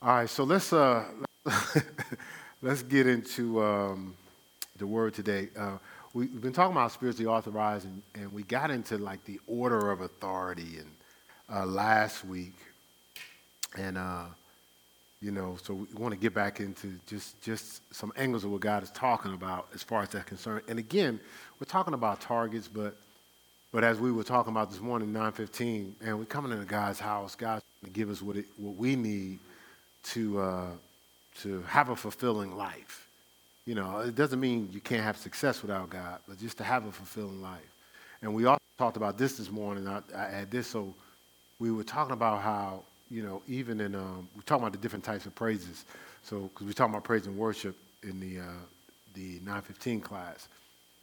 All right, so let's uh, let's get into um, the word today. Uh, we, have been talking about spiritually authorized, and, and, we got into like the order of authority and uh, last week, and uh, you know, so we want to get back into just just some angles of what God is talking about as far as that's concerned. And again, we're talking about targets, but but as we were talking about this morning, 9:15, and we're coming into God's house. God's going to give us what it, what we need to, uh, to have a fulfilling life. You know, it doesn't mean you can't have success without God, but just to have a fulfilling life. And we also talked about this this morning. I, I had this, so we were talking about how, you know, even in, um, we're talking about the different types of praises. So, because we're talking about praise and worship in the, uh, the 915 class.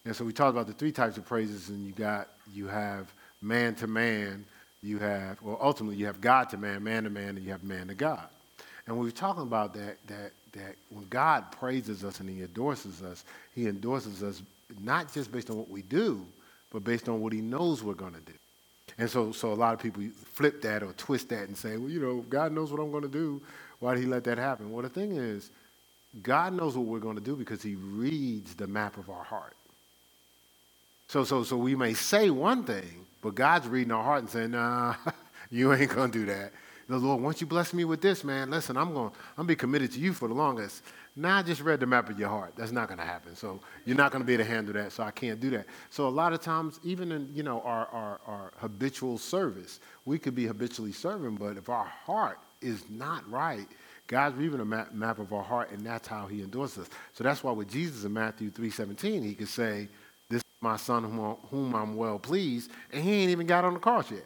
And so we talked about the three types of praises, and you got, you have man to man, you have, well, ultimately you have God to man, man to man, and you have man to God. And we were talking about that, that, that when God praises us and he endorses us, he endorses us not just based on what we do, but based on what he knows we're going to do. And so, so a lot of people flip that or twist that and say, well, you know, God knows what I'm going to do. Why did he let that happen? Well, the thing is, God knows what we're going to do because he reads the map of our heart. So, so, so we may say one thing, but God's reading our heart and saying, nah, you ain't going to do that the Lord, once you bless me with this, man, listen, I'm going I'm be committed to you for the longest. Now I just read the map of your heart. That's not going to happen. So you're not going to be able to handle that. So I can't do that. So a lot of times, even in you know our, our, our habitual service, we could be habitually serving, but if our heart is not right, God's reading a map, map of our heart, and that's how He endorses us. So that's why with Jesus in Matthew 3:17, He could say, "This is my Son whom, whom I'm well pleased," and He ain't even got on the cross yet.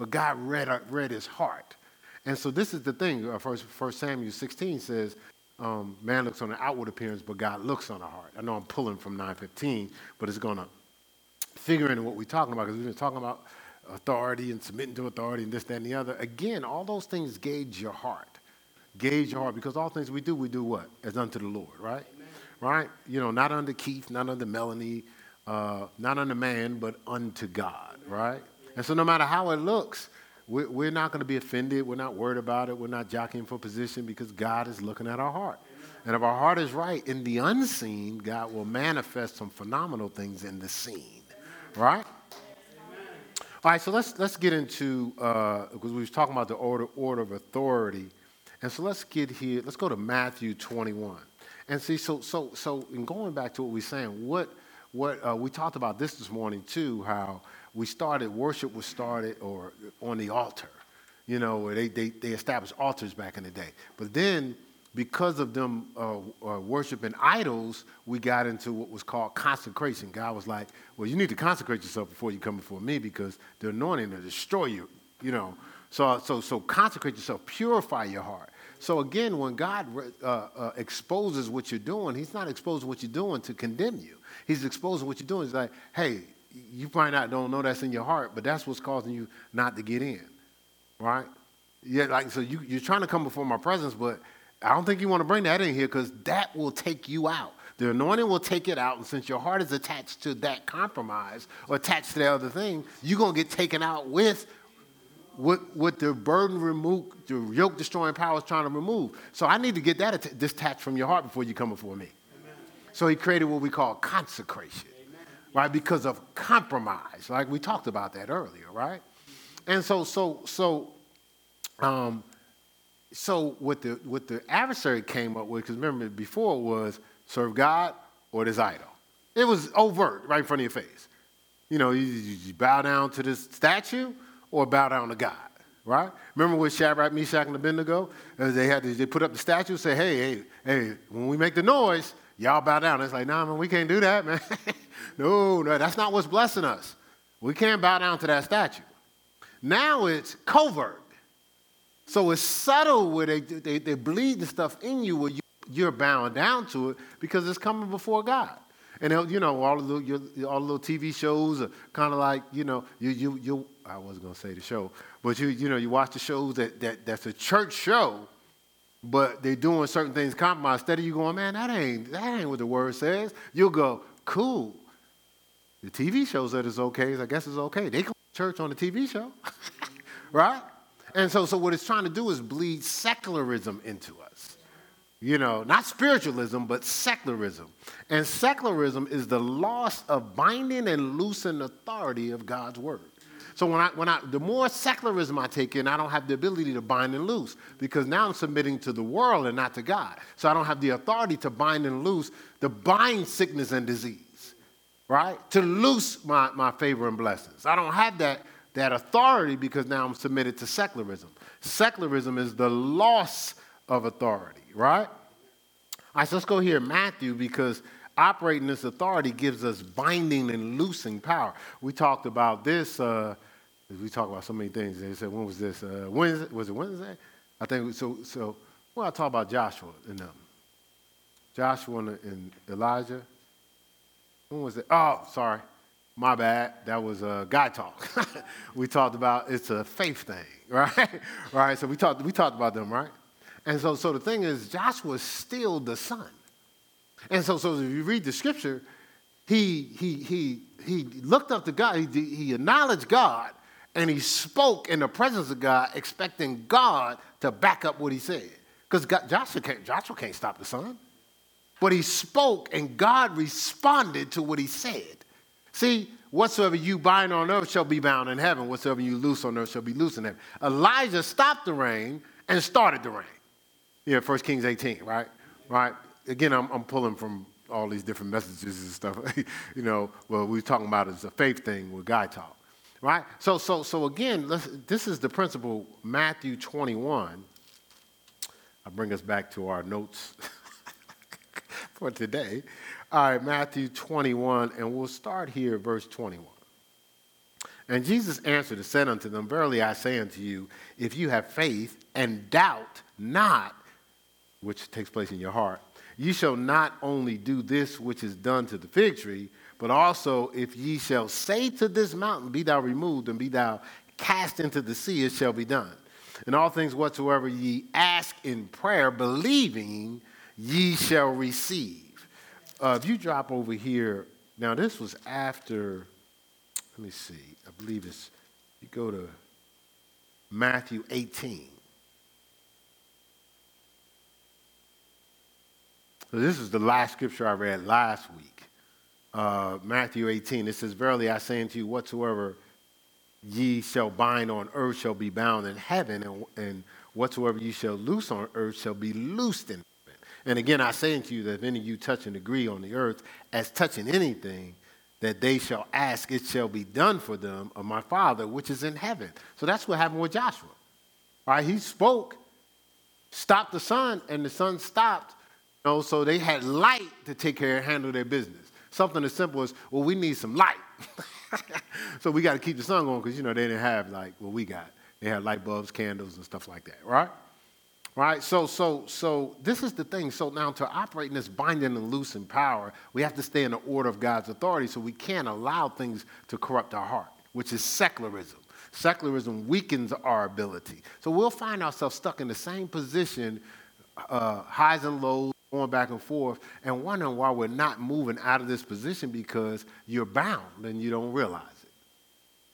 But God read, uh, read his heart. And so this is the thing. Uh, first, First Samuel 16 says, um, man looks on the outward appearance, but God looks on the heart. I know I'm pulling from 915, but it's going to figure into what we're talking about because we've been talking about authority and submitting to authority and this, that, and the other. Again, all those things gauge your heart. Gauge your heart because all things we do, we do what? As unto the Lord, right? Amen. Right? You know, not under Keith, not under Melanie, uh, not under man, but unto God, right? And so, no matter how it looks, we're not going to be offended. We're not worried about it. We're not jockeying for position because God is looking at our heart. And if our heart is right in the unseen, God will manifest some phenomenal things in the seen. Right? All right, so let's, let's get into, uh, because we was talking about the order, order of authority. And so let's get here, let's go to Matthew 21. And see, so, so, so in going back to what we we're saying, what, what uh, we talked about this this morning too, how we started, worship was started or on the altar. You know, they, they, they established altars back in the day. But then, because of them uh, uh, worshiping idols, we got into what was called consecration. God was like, well, you need to consecrate yourself before you come before me because the anointing will destroy you, you know. So, so, so consecrate yourself, purify your heart. So again, when God uh, uh, exposes what you're doing, He's not exposing what you're doing to condemn you. He's exposing what you're doing. He's like, hey, you probably not don't know that's in your heart, but that's what's causing you not to get in, right? Yeah, like so you you're trying to come before my presence, but I don't think you want to bring that in here because that will take you out. The anointing will take it out, and since your heart is attached to that compromise or attached to the other thing, you're gonna get taken out with what, what the burden remove, the yoke destroying power is trying to remove. So I need to get that detached from your heart before you come before me. Amen. So he created what we call consecration right? Because of compromise, like we talked about that earlier, right? And so, so, so, um, so what the what the adversary came up with, because remember before was serve God or this idol. It was overt, right in front of your face. You know, you, you bow down to this statue or bow down to God, right? Remember with Shadrach, Meshach, and Abednego? They had to, they put up the statue, and say, hey, hey, hey, when we make the noise, y'all bow down. It's like, nah, man, we can't do that, man. no, no, that's not what's blessing us. We can't bow down to that statue. Now it's covert. So it's subtle where they, they, they bleed the stuff in you where you, you're bowing down to it because it's coming before God. And uh, you know, all of the your, all the little TV shows are kind of like, you know, you, you, you, I wasn't going to say the show, but you, you know, you watch the shows that, that, that's a church show, but they're doing certain things compromised. Instead of you going, man, that ain't, that ain't what the word says, you'll go, cool. The TV shows said it's okay, I guess it's okay. They go to church on the TV show, right? And so, so what it's trying to do is bleed secularism into us. You know, not spiritualism, but secularism. And secularism is the loss of binding and loosing authority of God's word. So when I, when I, the more secularism I take in, I don't have the ability to bind and loose because now I'm submitting to the world and not to God. So I don't have the authority to bind and loose, to bind sickness and disease, right? To loose my, my favor and blessings. I don't have that, that authority because now I'm submitted to secularism. Secularism is the loss of authority, right? All right, so let's go here, Matthew, because operating this authority gives us binding and loosing power. We talked about this. Uh, we talk about so many things. They said, when was this? Uh, Wednesday? Was it Wednesday? I think so. So, well, I talk about Joshua and them. Joshua and Elijah. When was it? Oh, sorry. My bad. That was a guy talk. we talked about it's a faith thing, right? right. So we talked we talked about them, right? And so so the thing is, Joshua is still the son. And so so if you read the scripture, he he he he looked up to God. He, he acknowledged God, and he spoke in the presence of God, expecting God to back up what he said. Because Joshua can't, Joshua can't stop the sun. But he spoke, and God responded to what he said. See, whatsoever you bind on earth shall be bound in heaven. Whatsoever you loose on earth shall be loose in heaven. Elijah stopped the rain and started the rain. Yeah, 1 Kings 18, right? Right. Again, I'm, I'm pulling from all these different messages and stuff. you know, well, we are talking about it's a faith thing with guy talk right? So, so, so again, this is the principle, Matthew 21. I'll bring us back to our notes for today. All right, Matthew 21, and we'll start here, verse 21. And Jesus answered and said unto them, Verily I say unto you, if you have faith and doubt not, which takes place in your heart, you shall not only do this which is done to the fig tree, but also, if ye shall say to this mountain, Be thou removed and be thou cast into the sea, it shall be done. And all things whatsoever ye ask in prayer, believing, ye shall receive. Uh, if you drop over here, now this was after, let me see, I believe it's, you go to Matthew 18. So this is the last scripture I read last week uh, Matthew 18. It says, Verily I say unto you, whatsoever ye shall bind on earth shall be bound in heaven, and, and whatsoever ye shall loose on earth shall be loosed in heaven. And again, I say unto you that if any of you touch and agree on the earth as touching anything, that they shall ask, it shall be done for them of my Father which is in heaven. So that's what happened with Joshua. All right, he spoke, stopped the sun, and the sun stopped. You know, so they had light to take care and handle their business. Something as simple as, well, we need some light. so we got to keep the sun going because, you know, they didn't have like what we got. They had light bulbs, candles, and stuff like that, right? Right? So, so, so this is the thing. So now to operate in this binding and loosing power, we have to stay in the order of God's authority so we can't allow things to corrupt our heart, which is secularism. Secularism weakens our ability. So we'll find ourselves stuck in the same position, uh, highs and lows, going back and forth and wondering why we're not moving out of this position because you're bound and you don't realize it.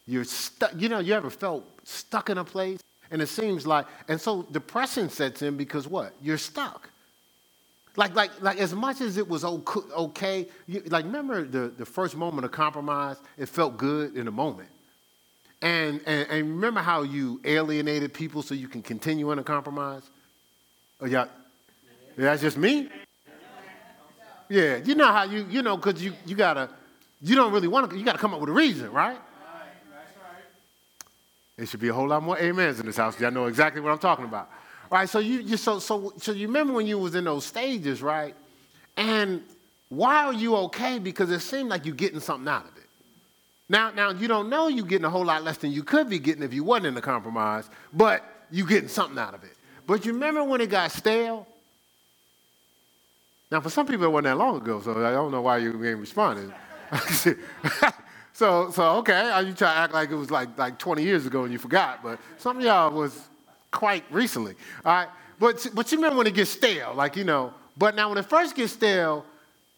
You're stuck. You know, you ever felt stuck in a place? And it seems like, and so depression sets in because what? You're stuck. Like, like, like as much as it was okay, you, like remember the, the first moment of compromise? It felt good in a moment. And, and, and remember how you alienated people so you can continue in a compromise? Oh, yeah, that's just me? Yeah, you know how you, you know, because you, you gotta, you don't really want to, you gotta come up with a reason, right? There should be a whole lot more amens in this house. Y'all know exactly what I'm talking about. Right? So you, you so so so you remember when you was in those stages, right? And why are you okay? Because it seemed like you're getting something out of it. Now, now you don't know you're getting a whole lot less than you could be getting if you wasn't in the compromise, but you're getting something out of it. But you remember when it got stale? Now, for some people, it wasn't that long ago, so I don't know why you ain't responding. so, so okay, you try to act like it was like, like 20 years ago and you forgot, but some of y'all was quite recently, all right? But, but you remember when it gets stale, like, you know, but now when it first gets stale,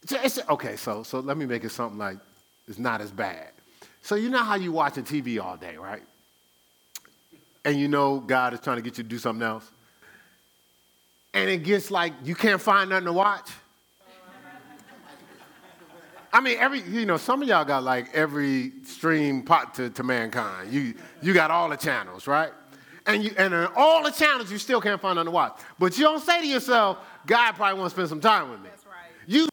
it's, okay, so, so let me make it something like it's not as bad. So you know how you watching TV all day, right? and you know God is trying to get you to do something else. And it gets like you can't find nothing to watch. I mean, every you know, some of y'all got like every stream pot to, to mankind. You you got all the channels, right? And you and in all the channels, you still can't find nothing to watch. But you don't say to yourself, God probably want to spend some time with me. That's right. You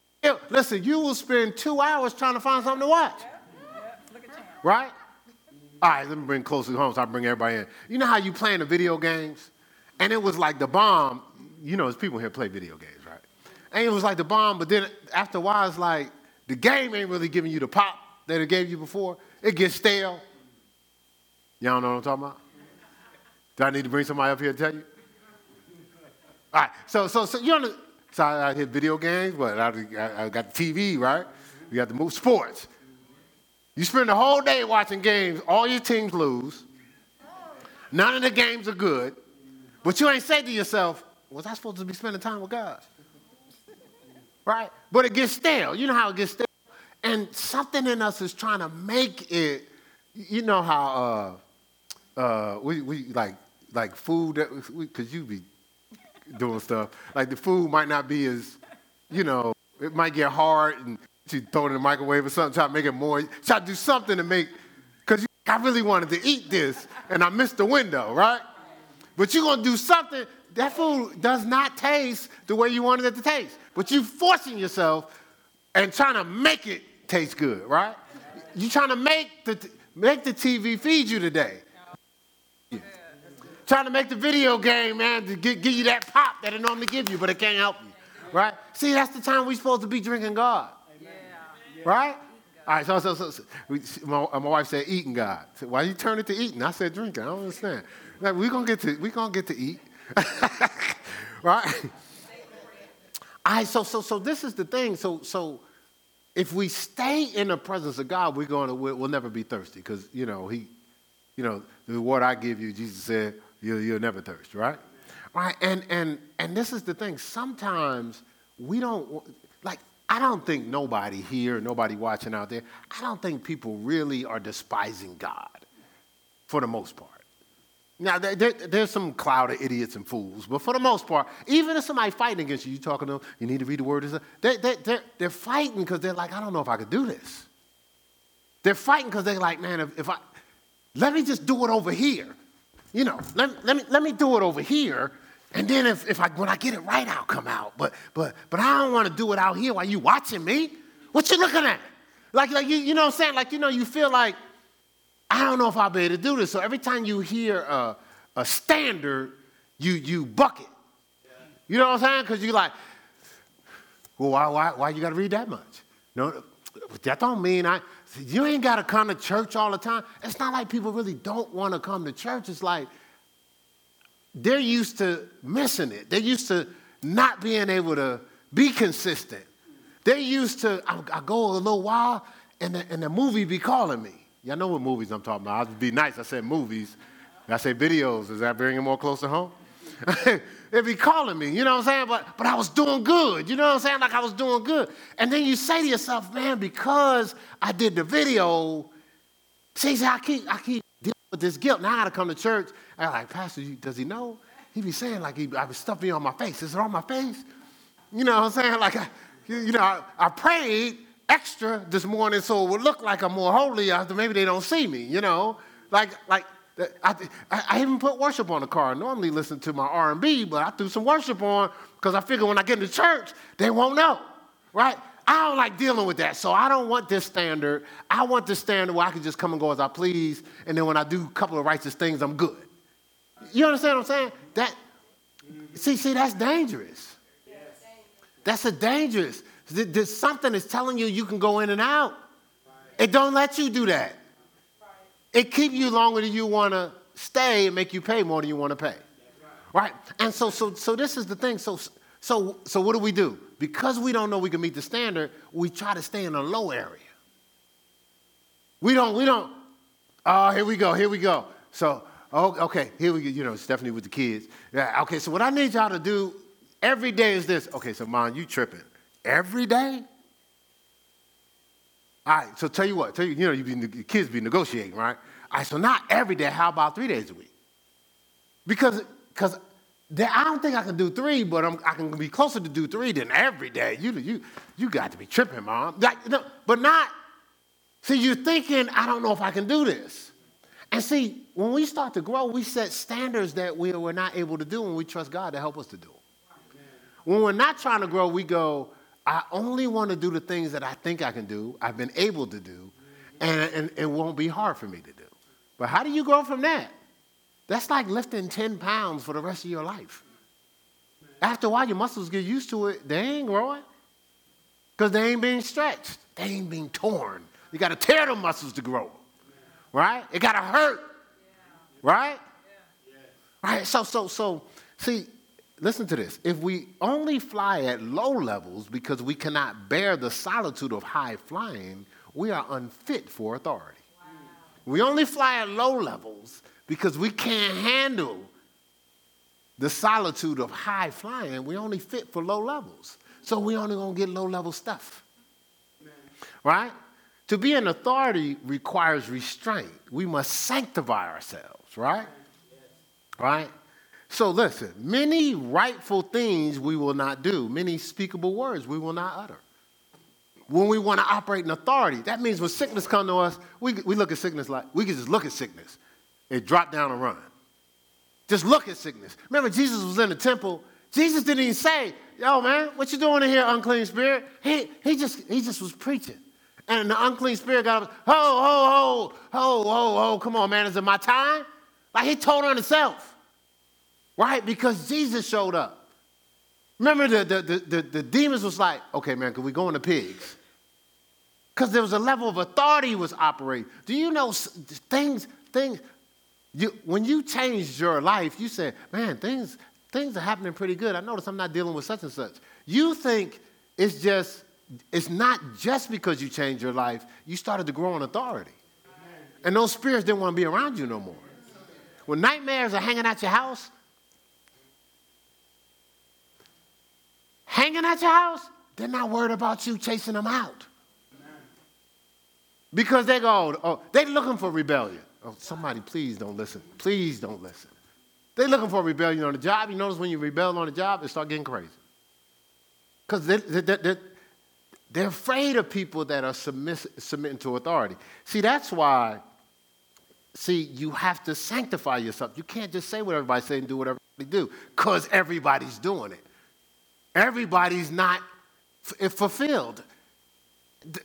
listen, you will spend two hours trying to find something to watch. Look at. Right? All right, let me bring closer to home so I bring everybody in. You know how you playing the video games? And it was like the bomb. You know, there's people here play video games, right? And it was like the bomb, but then after a while, it's like the game ain't really giving you the pop that it gave you before. It gets stale. Y'all know what I'm talking about? Do I need to bring somebody up here to tell you? All right, so so so you know, so I, I hit video games, but I, I, got the TV, right? We got the move sports. You spend the whole day watching games, all your teams lose. None of the games are good. But you ain't say to yourself, was I supposed to be spending time with God? Right? But it gets stale. You know how it gets stale? And something in us is trying to make it, you know how uh, uh, we, we like like food because you be doing stuff. Like the food might not be as, you know, it might get hard and she throw it in the microwave or something, try to make it more, try to do something to make, because I really wanted to eat this and I missed the window, right? But you're going to do something, that food does not taste the way you wanted it to taste. But you're forcing yourself and trying to make it taste good, right? You're trying to make the, make the TV feed you today. Yeah. Trying to make the video game, man, to give, give you that pop that it normally gives you, but it can't help you, right? See, that's the time we're supposed to be drinking God, right? All right, so, so, so, so we, my, uh, my wife said eating God. Said, Why you turn it to eating? I said drinking. I don't understand. Like, we're going to get to we gonna get to eat, right? Right, so, so, so this is the thing. So, so if we stay in the presence of God, we're going to, we'll, never be thirsty because, you know, he, you know, the word I give you, Jesus said, you'll, you'll never thirst, right? Right, and, and, and this is the thing. Sometimes we don't, like, I don't think nobody here, nobody watching out there, I don't think people really are despising God for the most part. Now, there, there- there's some cloud of idiots and fools, but for the most part, even if somebody fighting against you, you talking to them, you need to read the word, they, they, they're, they're fighting because they're like, I don't know if I could do this. They're fighting because they're like, man, if, if I, let me just do it over here. You know, let, let, me, let me do it over here. And then if, if I, when I get it right, I'll come out. But, but, but I don't want to do it out here while you watching me. What you looking at? Like, like you, you know what I'm saying? Like, you know, you feel like, I don't know if I'll be able to do this. So every time you hear a, a standard, you, you bucket. You know what I'm saying? Because you're like, well, why, why, why you got to read that much? No, that don't mean I, you ain't got to come to church all the time. It's not like people really don't want to come to church. It's like they're used to missing it. They're used to not being able to be consistent. They're used to, I, I go a little while and the, and the movie be calling me. Y'all know what movies I'm talking about. I would be nice. I said movies. I say videos. Is that bringing more closer home? They'd be calling me, you know what I'm saying? But, but I was doing good, you know what I'm saying? Like I was doing good. And then you say to yourself, man, because I did the video, see, see I keep, I keep dealing with this guilt. Now I gotta come to church. I'm like, Pastor, does he know? He be saying like he, I was stuffing on my face. Is it on my face? You know what I'm saying? Like, I, you you know, I, I prayed extra this morning so it would look like I'm more holy uh, after maybe they don't see me, you know? Like, like, I, I, I even put worship on the car. I normally listen to my R&B, but I threw some worship on because I figure when I get into church, they won't know, right? I don't like dealing with that, so I don't want this standard. I want this standard where I can just come and go as I please, and then when I do a couple of righteous things, I'm good. You understand what I'm saying? That, see, see, that's dangerous. That's a dangerous. Th- There's something that's telling you you can go in and out. It don't let you do that. It keep you longer than you want to stay and make you pay more than you want to pay. Right? And so, so, so this is the thing. So, so, so what do we do? Because we don't know we can meet the standard, we try to stay in a low area. We don't, we don't, oh, here we go, here we go. So, oh, okay, here we go, you know, Stephanie with the kids. Yeah, okay, so what I need y'all to do every day is this. Okay, so mom, you tripping. Every day? All right, so tell you what, tell you, you know, you be, kids be negotiating, right? All right, so not every day, how about three days a week? Because, because I don't think I can do three, but I'm, I can be closer to do three than every day. You, you, you got to be tripping, mom. Like, no, but not. See, you're thinking, I don't know if I can do this. And see, when we start to grow, we set standards that we were not able to do, and we trust God to help us to do. When we're not trying to grow, we go, I only want to do the things that I think I can do, I've been able to do, and, and it won't be hard for me to do. But how do you grow from that? That's like lifting 10 pounds for the rest of your life. After a while, your muscles get used to it, they ain't growing because they ain't being stretched, they ain't being torn. You got to tear the muscles to grow, right? It got to hurt, right? Right? So, so, so, see, listen to this. If we only fly at low levels because we cannot bear the solitude of high flying, we are unfit for authority. Wow. We only fly at low levels because we can't handle the solitude of high flying. We only fit for low levels. So we only gonna get low level stuff. Amen. Right? To be an authority requires restraint. We must sanctify ourselves, right? Yes. Right? So listen, many rightful things we will not do, many speakable words we will not utter. When we want to operate in authority, that means when sickness comes to us, we, we look at sickness like we can just look at sickness and drop down and run. Just look at sickness. Remember, Jesus was in the temple. Jesus didn't even say, Yo, man, what you doing in here, unclean spirit? He, he, just, he just was preaching. And the unclean spirit got up, ho, ho, ho, ho, ho, ho, come on, man, is it my time? Like he told on himself, right? Because Jesus showed up. Remember, the, the, the, the, the demons was like, okay, man, can we go in the pigs? Because there was a level of authority was operating. Do you know things, things, you, when you changed your life, you said, man, things, things are happening pretty good. I notice I'm not dealing with such and such. You think it's just, it's not just because you changed your life, you started to grow in authority. And those spirits didn't want to be around you no more. When nightmares are hanging at your house, hanging at your house, they're not worried about you chasing them out. Because they go, oh, they're looking for rebellion. Oh, somebody, please don't listen. Please don't listen. They're looking for rebellion on the job. You notice when you rebel on the job, it start getting crazy. Because they, they, they, they're afraid of people that are submiss- submitting to authority. See, that's why, see, you have to sanctify yourself. You can't just say what everybody's saying and do whatever they do, because everybody's doing it. Everybody's not f- eh, fulfilled. The,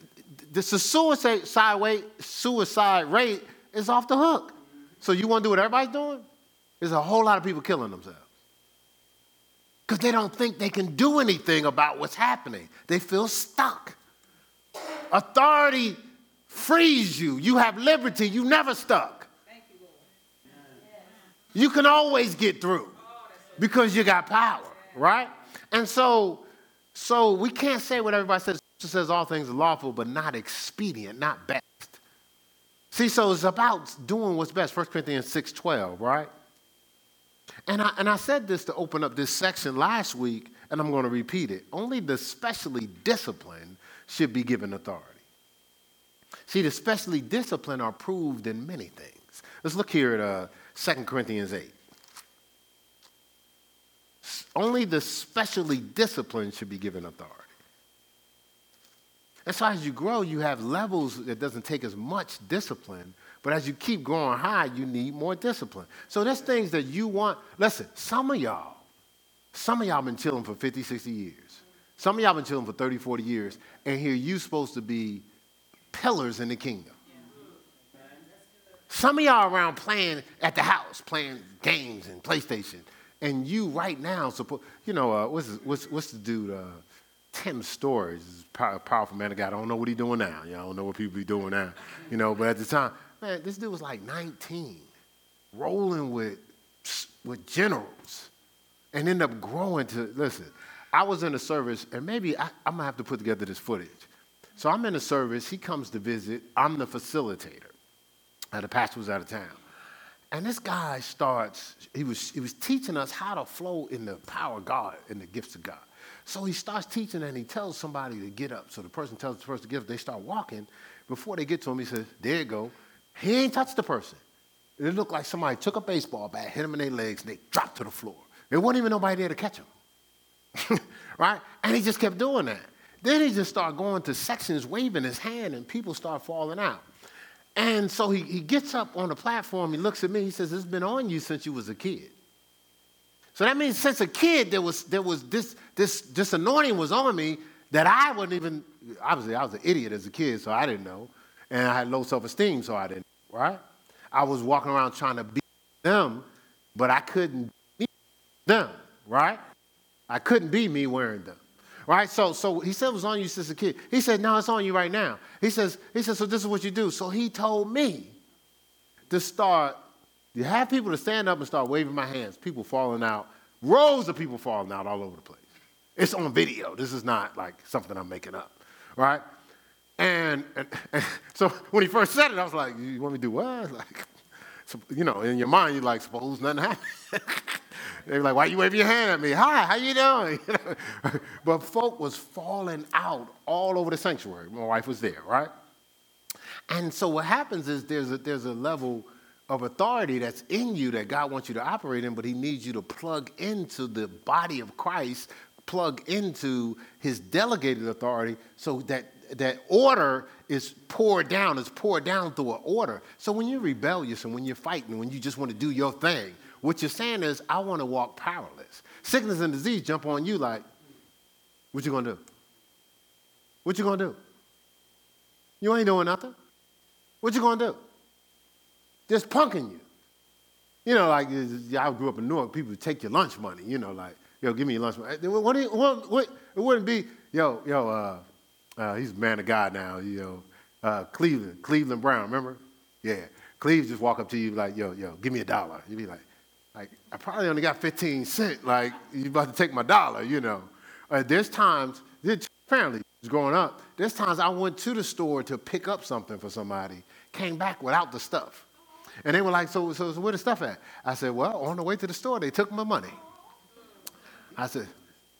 the, the suicide rate, suicide rate is off the hook. So you want to do what everybody's doing? There's a whole lot of people killing themselves. Because they don't think they can do anything about what's happening. They feel stuck. Authority frees you. You have liberty. You never stuck. You, you can always get through because you got power, right? And so, so we can't say what everybody says. It says all things are lawful, but not expedient, not best. See, so it's about doing what's best. 1 Corinthians 6.12, right? And I, and I said this to open up this section last week, and I'm going to repeat it. Only the specially disciplined should be given authority. See, the specially disciplined are proved in many things. Let's look here at uh, 2 Corinthians 8. Only the specially disciplined should be given authority. And so as you grow, you have levels that doesn't take as much discipline, but as you keep growing high, you need more discipline. So there's things that you want. Listen, some of y'all, some of y'all been chilling for 50, 60 years. Some of y'all been chilling for 30, 40 years, and here you supposed to be pillars in the kingdom. Some of y'all around playing at the house, playing games and PlayStation, and you right now, support, you know, uh, what's, what's, what's the dude? Uh, Tim Storey is a powerful man of God. I don't know what he's doing now. You know, I don't know what people be doing now. You know, but at the time, man, this dude was like 19, rolling with, with generals, and ended up growing to, listen, I was in a service, and maybe I, I'm going to have to put together this footage. So I'm in a service, he comes to visit, I'm the facilitator. Uh, the pastor was out of town. And this guy starts, he was, he was teaching us how to flow in the power of God and the gifts of God. So he starts teaching and he tells somebody to get up. So the person tells the person to get up. They start walking. Before they get to him, he says, There you go. He ain't touched the person. it looked like somebody took a baseball bat, hit them in their legs, and they dropped to the floor. There wasn't even nobody there to catch them. right? And he just kept doing that. Then he just started going to sections, waving his hand, and people start falling out. And so he, he gets up on the platform, he looks at me, he says, It's been on you since you was a kid. So that means since a kid, there was, there was this, this, this anointing was on me that I wasn't even, obviously, I was an idiot as a kid, so I didn't know. And I had low self esteem, so I didn't, right? I was walking around trying to be them, but I couldn't be them, right? I couldn't be me wearing them. Right? So, so he said it was on you since a kid. He said, no, it's on you right now. He says, he says, so this is what you do. So he told me to start, you have people to stand up and start waving my hands, people falling out, rows of people falling out all over the place. It's on video. This is not like something I'm making up. Right? And, and, and, so when he first said it, I was like, you want me to do what? Like, you know, in your mind, you're like, suppose nothing happened. They're like, why you waving your hand at me? Hi, how you doing? but folk was falling out all over the sanctuary. My wife was there, right? And so what happens is there's a, there's a level of authority that's in you that God wants you to operate in, but he needs you to plug into the body of Christ, plug into his delegated authority so that that order is poured down, is poured down through an order. So when you're rebellious and when you're fighting, and when you just want to do your thing, what you're saying is, I want to walk powerless. Sickness and disease jump on you like, what you gonna do? What you gonna do? You ain't doing nothing. What you gonna do? Just punking you. You know, like I grew up in Newark, people take your lunch money. You know, like, yo, give me your lunch money. What, what, what, it wouldn't be, yo, yo, uh, uh, he's a man of God now. You know, uh, Cleveland, Cleveland Brown. Remember? Yeah, Cleve just walk up to you like, yo, yo, give me a dollar. You'd be like, like I probably only got 15 cents. Like you about to take my dollar, you know. Uh, there's times, apparently, growing up, there's times I went to the store to pick up something for somebody, came back without the stuff. And they were like, so, so, so where the stuff at? I said, well, on the way to the store, they took my money. I said,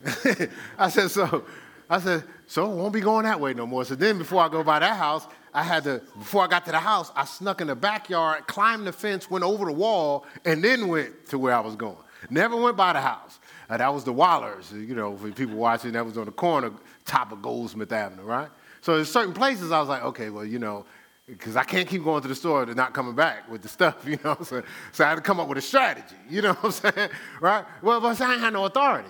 I said, so I said, so it won't be going that way no more. So then before I go by that house, I had to, before I got to the house, I snuck in the backyard, climbed the fence, went over the wall, and then went to where I was going. Never went by the house. Uh, that was the Wallers, you know, for people watching, that was on the corner, top of Goldsmith Avenue, right? So in certain places, I was like, okay, well, you know, because I can't keep going to the store and not coming back with the stuff, you know. So, so I had to come up with a strategy, you know what I'm saying, right? Well, but I had no authority.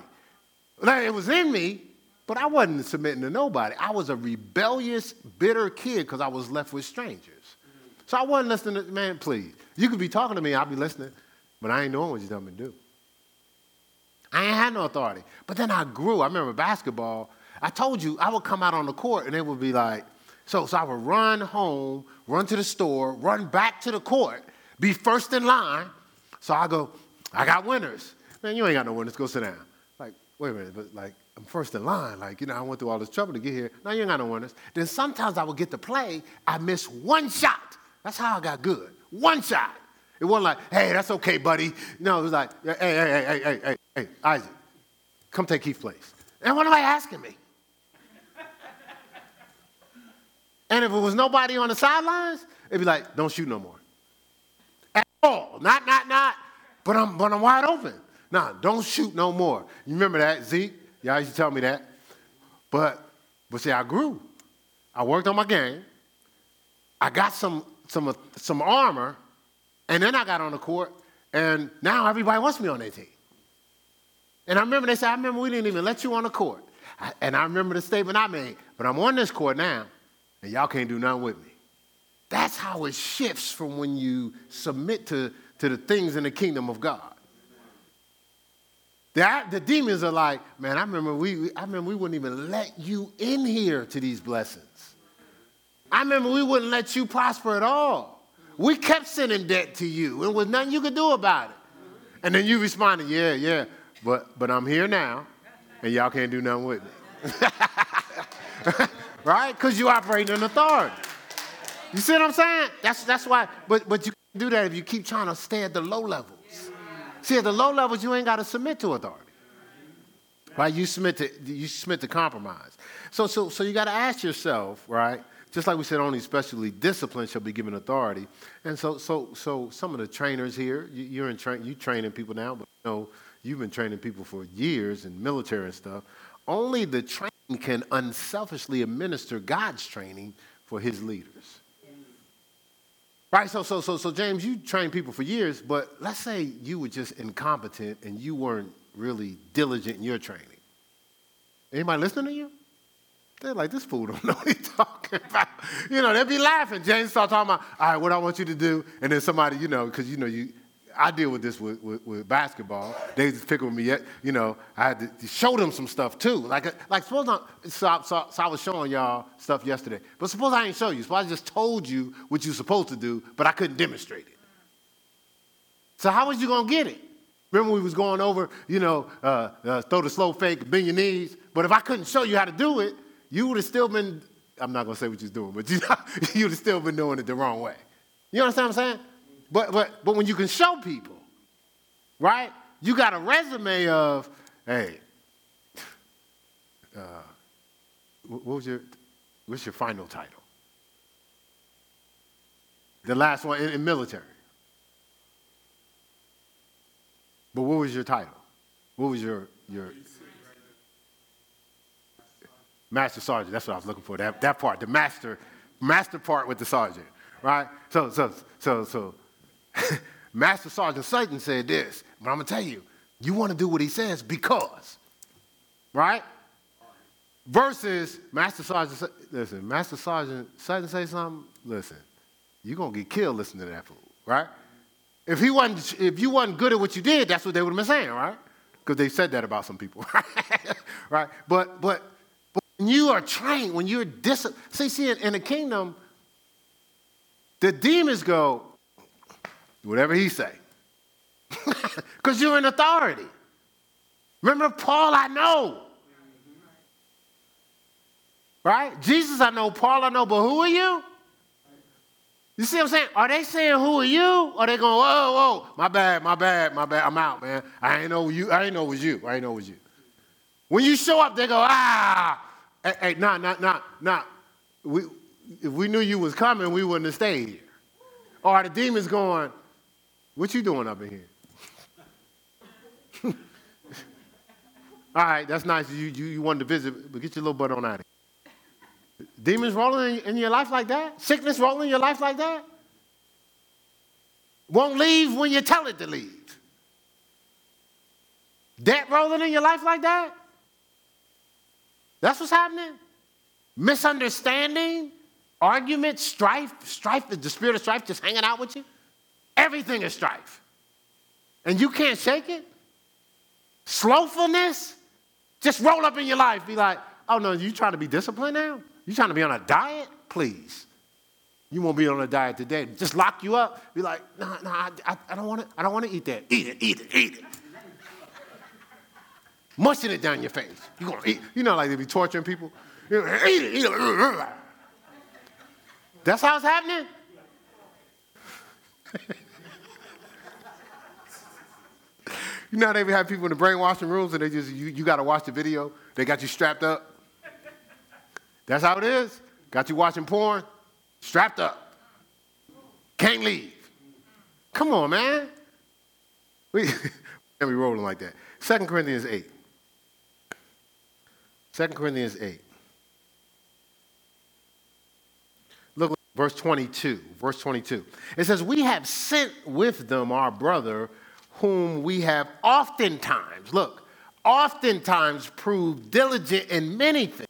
Like, it was in me, but I wasn't submitting to nobody. I was a rebellious, bitter kid because I was left with strangers. So I wasn't listening to, man, please. You could be talking to me, I'll be listening, but I ain't doing what you tell me to do. I ain't had no authority. But then I grew. I remember basketball. I told you I would come out on the court and it would be like, so, so I would run home, run to the store, run back to the court, be first in line. So I go, I got winners. Man, you ain't got no winners. Go sit down. Like, wait a minute, but like, I'm first in line. Like, you know, I went through all this trouble to get here. Now you ain't got no winners. Then sometimes I would get to play, I miss one shot. That's how I got good. One shot. It wasn't like, hey, that's okay, buddy. No, it was like, hey, hey, hey, hey, hey, hey, Isaac, come take Keith's place. And what am I asking me? and if it was nobody on the sidelines, it'd be like, don't shoot no more. At all. Not, not, not. But I'm, but I'm wide open. Nah, don't shoot no more. You remember that, Zeke? Y'all used to tell me that. But, but see, I grew. I worked on my game. I got some, some, some armor, and then I got on the court, and now everybody wants me on their team. And I remember they said, I remember we didn't even let you on the court. I, and I remember the statement I made, but I'm on this court now, and y'all can't do nothing with me. That's how it shifts from when you submit to, to the things in the kingdom of God. The, the demons are like, man, I remember we, I remember we wouldn't even let you in here to these blessings. I remember we wouldn't let you prosper at all. We kept sending debt to you, and was nothing you could do about it. And then you responded, yeah, yeah, but, but I'm here now, and y'all can't do nothing with me. right? Because you operate in authority. You see what I'm saying? That's, that's why, but, but you can't do that if you keep trying to stay at the low level. See, at the low levels, you ain't got to submit to authority. Right? You submit to you submit to compromise. So, so, so you got to ask yourself, right? just like we said, only specially disciplined shall be given authority. And so, so, so some of the trainers here, you, you're in tra- you training people now, but you know, you've been training people for years in military and stuff. Only the training can unselfishly administer God's training for his leaders. Right? So, so, so, so, James, you trained people for years, but let's say you were just incompetent and you weren't really diligent in your training. Anybody listening to you? They're like, this fool don't know what he's talking about. You know, they'd be laughing. James start talking about, all right, what I want you to do. And then somebody, you know, because, you know, you, I deal with this with, with, with, basketball. They just pick with me, Yet, you know, I had to show them some stuff too. Like, like suppose I, so, so, I was showing y'all stuff yesterday. But suppose I didn't show you. Suppose I just told you what you're supposed to do, but I couldn't demonstrate it. So how was you to get it? Remember we was going over, you know, uh, uh, throw the slow fake, bend your knees. But if I couldn't show you how to do it, you would have still been, I'm not to say what you're doing, but you, you would have still been doing it the wrong way. You understand what I'm saying? But, but, but when you can show people, right, you got a resume of, hey, uh, what was your, what's your final title? The last one in, in military. But what was your title? What was your, your Master Sergeant. That's what I was looking for. That, that part, the master, master part with the sergeant, right? So, so, so, so, Master Sergeant Sutton said this, but I'm gonna tell you, you want to do what he says because, right? Versus Master Sergeant, listen, Master Sergeant Sutton say something, listen, you're gonna get killed listening to that fool, right? If he wasn't, if you wasn't good at what you did, that's what they would have been saying, right? Because they said that about some people, right? But, but when you are trained, when you're disciplined, see, see, in the kingdom, the demons go, whatever he say. Because you're in authority. Remember Paul, I know. Right? Jesus, I know. Paul, I know. But who are you? You see what I'm saying? Are they saying who are you? Or they going, whoa, whoa, my bad, my bad, my bad. I'm out, man. I ain't know you. I ain't know it was you. I ain't know it was you. When you show up, they go, ah, Hey, hey, nah, nah, nah, nah. We, if we knew you was coming, we wouldn't have stayed here. Or the demons going, what you doing up in here? All right, that's nice. You, you, you wanted to visit, but get your little butt on out of here. Demons rolling in, in your life like that? Sickness rolling in your life like that? Won't leave when you tell it to leave. Debt rolling in your life like that? That's what's happening. Misunderstanding, argument, strife, strife, the spirit of strife just hanging out with you. Everything is strife. And you can't shake it. Slowfulness, just roll up in your life. Be like, oh no, you trying to be disciplined now? You trying to be on a diet? Please. You won't be on a diet today. Just lock you up. Be like, nah, nah, I, I don't want to. I don't want to eat that. Eat it, eat it, eat it mushing it down your face. You're gonna eat. You know, like they be torturing people. eat it, eat it. That's how it's happening. You know, they have people in the brainwashing rooms and they just, you, you got to watch the video. They got you strapped up. That's how it is. Got you watching porn, strapped up. Can't leave. Come on, man. We, we rolling like that. 2 Corinthians 8. 2 Corinthians 8. Look, verse 22. Verse 22. It says, We have sent with them our brother, whom we have oftentimes, look, oftentimes proved diligent in many things,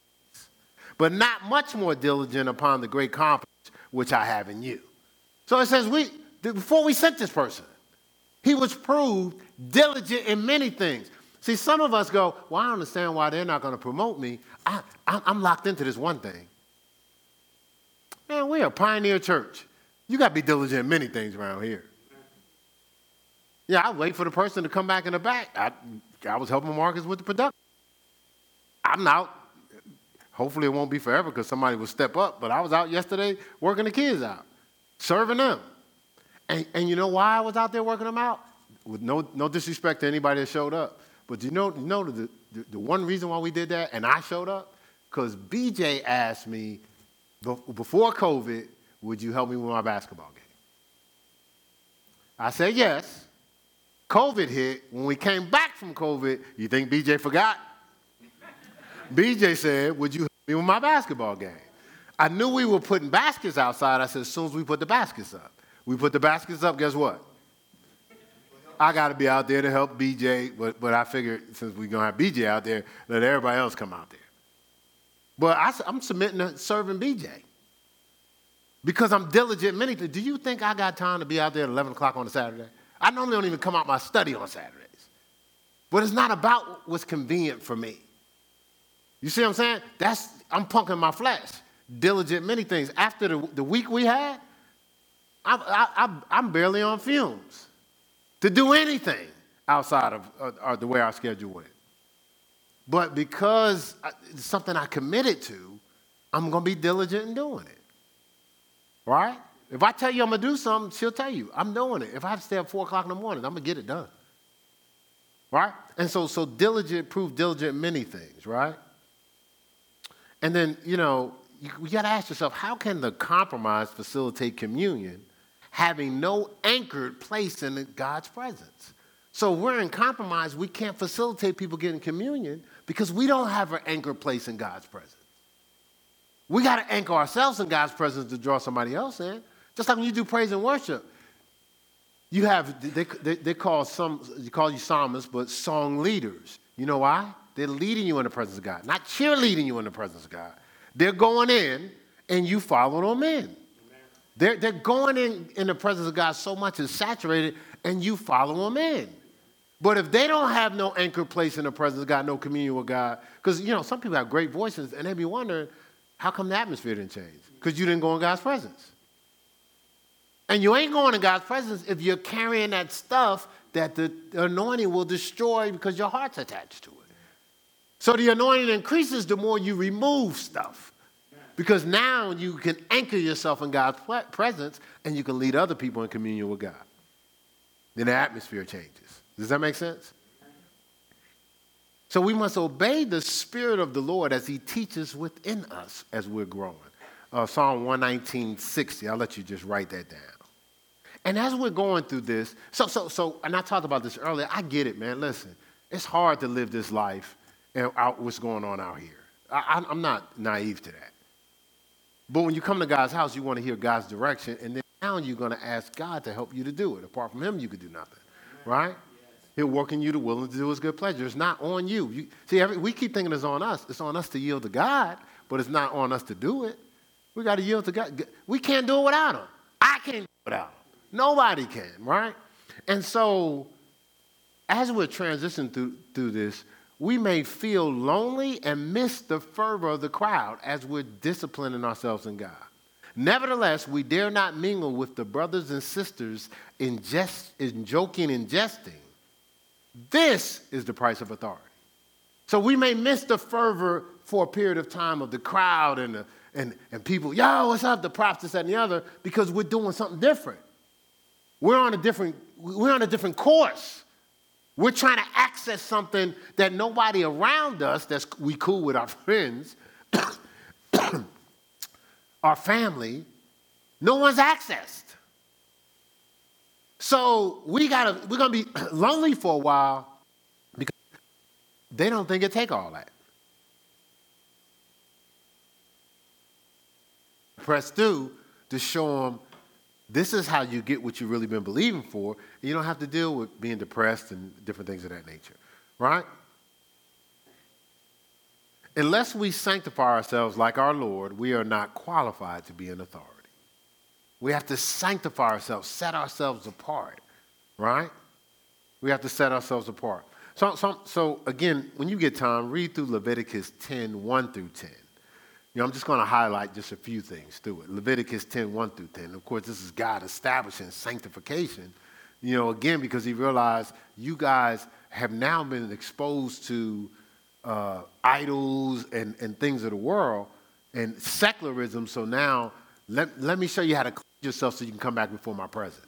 but not much more diligent upon the great confidence which I have in you. So it says, we, before we sent this person, he was proved diligent in many things. See, some of us go, Well, I understand why they're not going to promote me. I, am locked into this one thing. Man, we're a pioneer church. You got to be diligent in many things around here. Yeah, I wait for the person to come back in the back. I, I was helping Marcus with the production. I'm out. Hopefully, it won't be forever because somebody will step up. But I was out yesterday working the kids out, serving them. And, and you know why I was out there working them out? With no, no disrespect to anybody that showed up. But you know, you know the, the, the one reason why we did that and I showed up? Because BJ asked me, before COVID, would you help me with my basketball game? I said yes. COVID hit. When we came back from COVID, you think BJ forgot? BJ said, Would you help me with my basketball game? I knew we were putting baskets outside. I said, As soon as we put the baskets up, we put the baskets up, guess what? I got to be out there to help BJ, but, but I figured since we're going to have BJ out there, let everybody else come out there. But I, am submitting to serving BJ because I'm diligent many. Do you think I got time to be out there at 11 o'clock on a Saturday? I normally don't even come out my study on Saturdays. But it's not about what's convenient for me. You see what I'm saying? That's I'm punking my flesh. Diligent many things. After the, the week we had, I'm, I, I'm barely on fumes to do anything outside of uh, the way our schedule went. But because it's something I committed to, I'm going to be diligent in doing it. Right? If I tell you I'm going to do something, she'll tell you, I'm doing it. If I have to stay up 4 o'clock in the morning, I'm going to get it done. Right? And so, so diligent, prove diligent many things, right? And then, you know, you, you got to ask yourself, how can the compromise facilitate communion having no anchored place in God's presence? So we're in compromise. We can't facilitate people getting communion because we don't have an anchored place in God's presence. We got to anchor ourselves in God's presence to draw somebody else in. Just like when you do praise and worship, you have they, they, they call some you call you psalmists, but song leaders. You know why? They're leading you in the presence of God, not cheerleading you in the presence of God. They're going in and you follow them in. They're, they're going in in the presence of God so much it's saturated and you follow them in. But if they don't have no anchor place in the presence of God, no communion with God, because you know some people have great voices and they be wondering, how come the atmosphere didn't change? Because you didn't go in God's presence. And you ain't going in God's presence if you're carrying that stuff that the anointing will destroy because your heart's attached to it. So the anointing increases the more you remove stuff. Because now you can anchor yourself in God's presence and you can lead other people in communion with God. Then the atmosphere changes. Does that make sense? So we must obey the Spirit of the Lord as He teaches within us as we're growing. Uh, Psalm 119, 60. I'll let you just write that down. And as we're going through this, so, so, so, and I talked about this earlier, I get it, man. Listen, it's hard to live this life and out what's going on out here. I, I'm not naive to that. But when you come to God's house, you want to hear God's direction, and then now you're going to ask God to help you to do it. Apart from Him, you could do nothing, right? He'll work in you to will and to do his good pleasure. It's not on you. you see, every, we keep thinking it's on us. It's on us to yield to God, but it's not on us to do it. We got to yield to God. We can't do it without him. I can't do it without him. Nobody can, right? And so, as we're transitioning through, through this, we may feel lonely and miss the fervor of the crowd as we're disciplining ourselves in God. Nevertheless, we dare not mingle with the brothers and sisters in, jest, in joking and jesting this is the price of authority. So we may miss the fervor for a period of time of the crowd and, the, and, and people, yo, what's up, the props, and the other, because we're doing something different. We're on a different, we're on a different course. We're trying to access something that nobody around us, that's we cool with our friends, our family, no one's accessed. So we gotta, we're gonna be lonely for a while because they don't think it take all that. Press through to show them this is how you get what you've really been believing for. And you don't have to deal with being depressed and different things of that nature, right? Unless we sanctify ourselves like our Lord, we are not qualified to be an authority. We have to sanctify ourselves, set ourselves apart, right? We have to set ourselves apart. So, so, so again, when you get time, read through Leviticus 10, 1 through 10. You know, I'm just going to highlight just a few things through it. Leviticus 10, 1 through 10. Of course, this is God establishing sanctification, you know, again, because he realized you guys have now been exposed to uh, idols and, and things of the world and secularism. So now let, let me show you how to clean yourself so you can come back before my presence.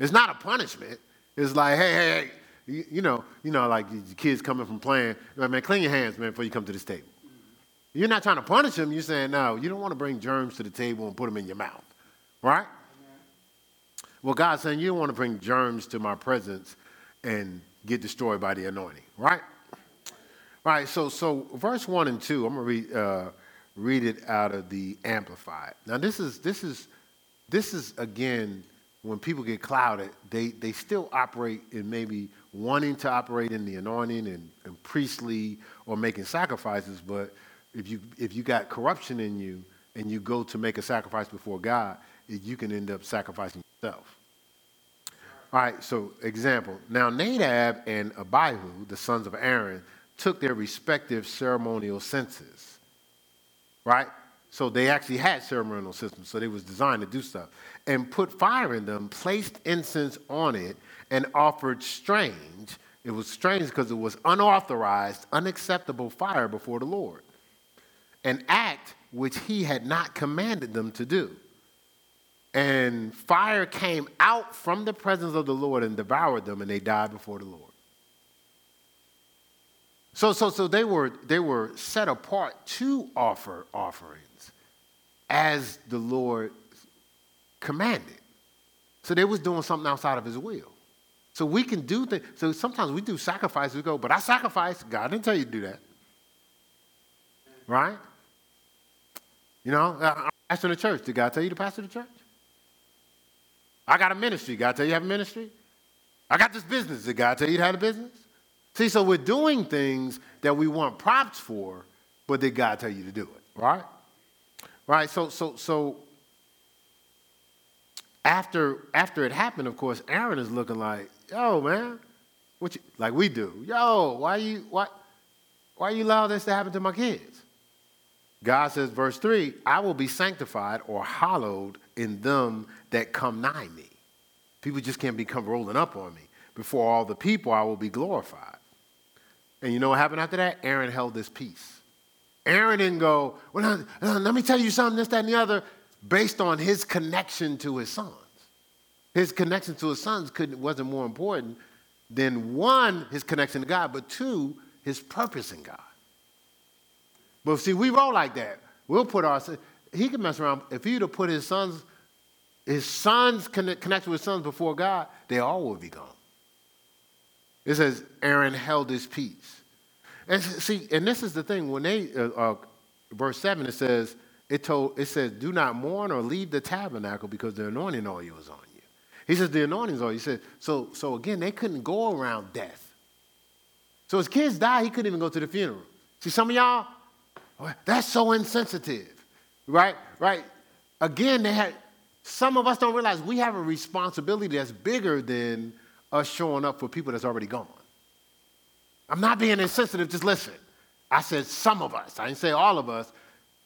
It's not a punishment. It's like, hey, hey, hey, you, you know, you know, like kids coming from playing, like, man, clean your hands, man, before you come to this table. You're not trying to punish them. You're saying, no, you don't want to bring germs to the table and put them in your mouth. Right? Well, God's saying, you don't want to bring germs to my presence and get destroyed by the anointing. Right? Right. So, so verse 1 and 2, I'm going to read, uh, read it out of the Amplified. Now, this is, this is, this is again, when people get clouded, they, they still operate in maybe wanting to operate in the anointing and, and priestly or making sacrifices, but if you, if you got corruption in you and you go to make a sacrifice before God, you can end up sacrificing yourself. All right, so example. Now, Nadab and Abihu, the sons of Aaron, took their respective ceremonial censers, right? So they actually had ceremonial systems, so they was designed to do stuff. And put fire in them, placed incense on it, and offered strange. It was strange because it was unauthorized, unacceptable fire before the Lord an act which he had not commanded them to do. And fire came out from the presence of the Lord and devoured them, and they died before the Lord. So, so, so they, were, they were set apart to offer offerings as the Lord commanded. So they was doing something outside of his will. So we can do things. So sometimes we do sacrifices. We go, but I sacrifice. God didn't tell you to do that. Right? You know, I'm pastor the church. Did God tell you to pastor the church? I got a ministry. God tell you have a ministry? I got this business. Did God tell you to have a business? See, so we're doing things that we want props for, but did God tell you to do it? Right? Right. So, so, so after after it happened, of course, Aaron is looking like, yo, man, what you, like we do. Yo, why you why why you allow this to happen to my kids? God says, verse 3 I will be sanctified or hallowed in them that come nigh me. People just can't become rolling up on me. Before all the people, I will be glorified. And you know what happened after that? Aaron held this peace. Aaron didn't go, well, let me tell you something, this, that, and the other, based on his connection to his sons. His connection to his sons couldn't, wasn't more important than one, his connection to God, but two, his purpose in God. But see, we roll like that. We'll put our, he can mess around. If he'd have put his sons, his sons connect, connected with sons before God, they all would be gone. It says Aaron held his peace. And see, and this is the thing. When they, uh, uh, verse 7, it says, it told, it says, do not mourn or leave the tabernacle because the anointing oil is on you. He says the anointing oil. He said, so, so again, they couldn't go around death. So his kids died, he couldn't even go to the funeral. See, some of y'all, that's so insensitive, right? Right? Again, they had, some of us don't realize we have a responsibility that's bigger than us showing up for people that's already gone. I'm not being insensitive, just listen. I said some of us, I didn't say all of us.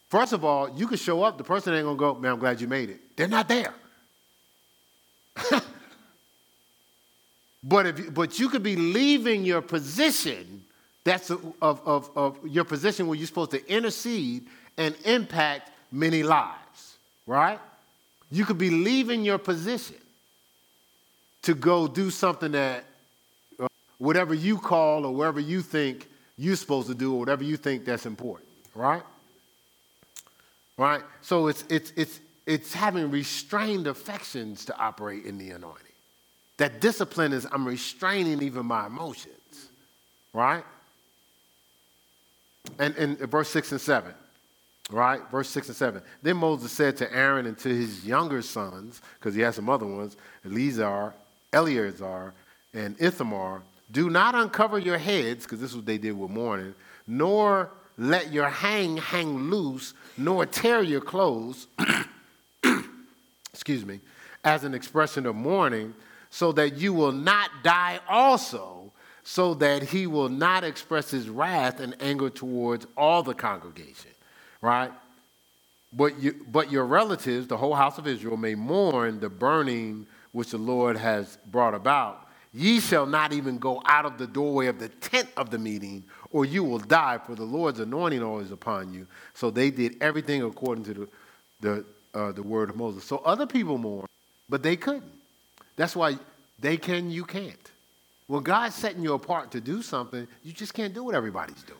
First of all, you could show up, the person ain't gonna go, man, I'm glad you made it. They're not there. but, if, but you could be leaving your position that's of, of, of your position where you're supposed to intercede and impact many lives, right? You could be leaving your position to go do something that uh, whatever you call or whatever you think you're supposed to do or whatever you think that's important, right? Right? So it's, it's, it's, it's having restrained affections to operate in the anointing. That discipline is I'm restraining even my emotions, right? And in verse 6 and 7, right? Verse 6 and 7. Then Moses said to Aaron and to his younger sons, because he has some other ones, Eleazar, Eleazar, and Ithamar, do not uncover your heads, because this is what they did with mourning, nor let your hang hang loose, nor tear your clothes, excuse me, as an expression of mourning, so that you will not die also so that he will not express his wrath and anger towards all the congregation, right? But, you, but your relatives, the whole house of Israel, may mourn the burning which the Lord has brought about. Ye shall not even go out of the doorway of the tent of the meeting, or you will die, for the Lord's anointing is upon you. So they did everything according to the, the, uh, the word of Moses. So other people mourn, but they couldn't. That's why they can, you can't. When God's setting you apart to do something, you just can't do what everybody's doing.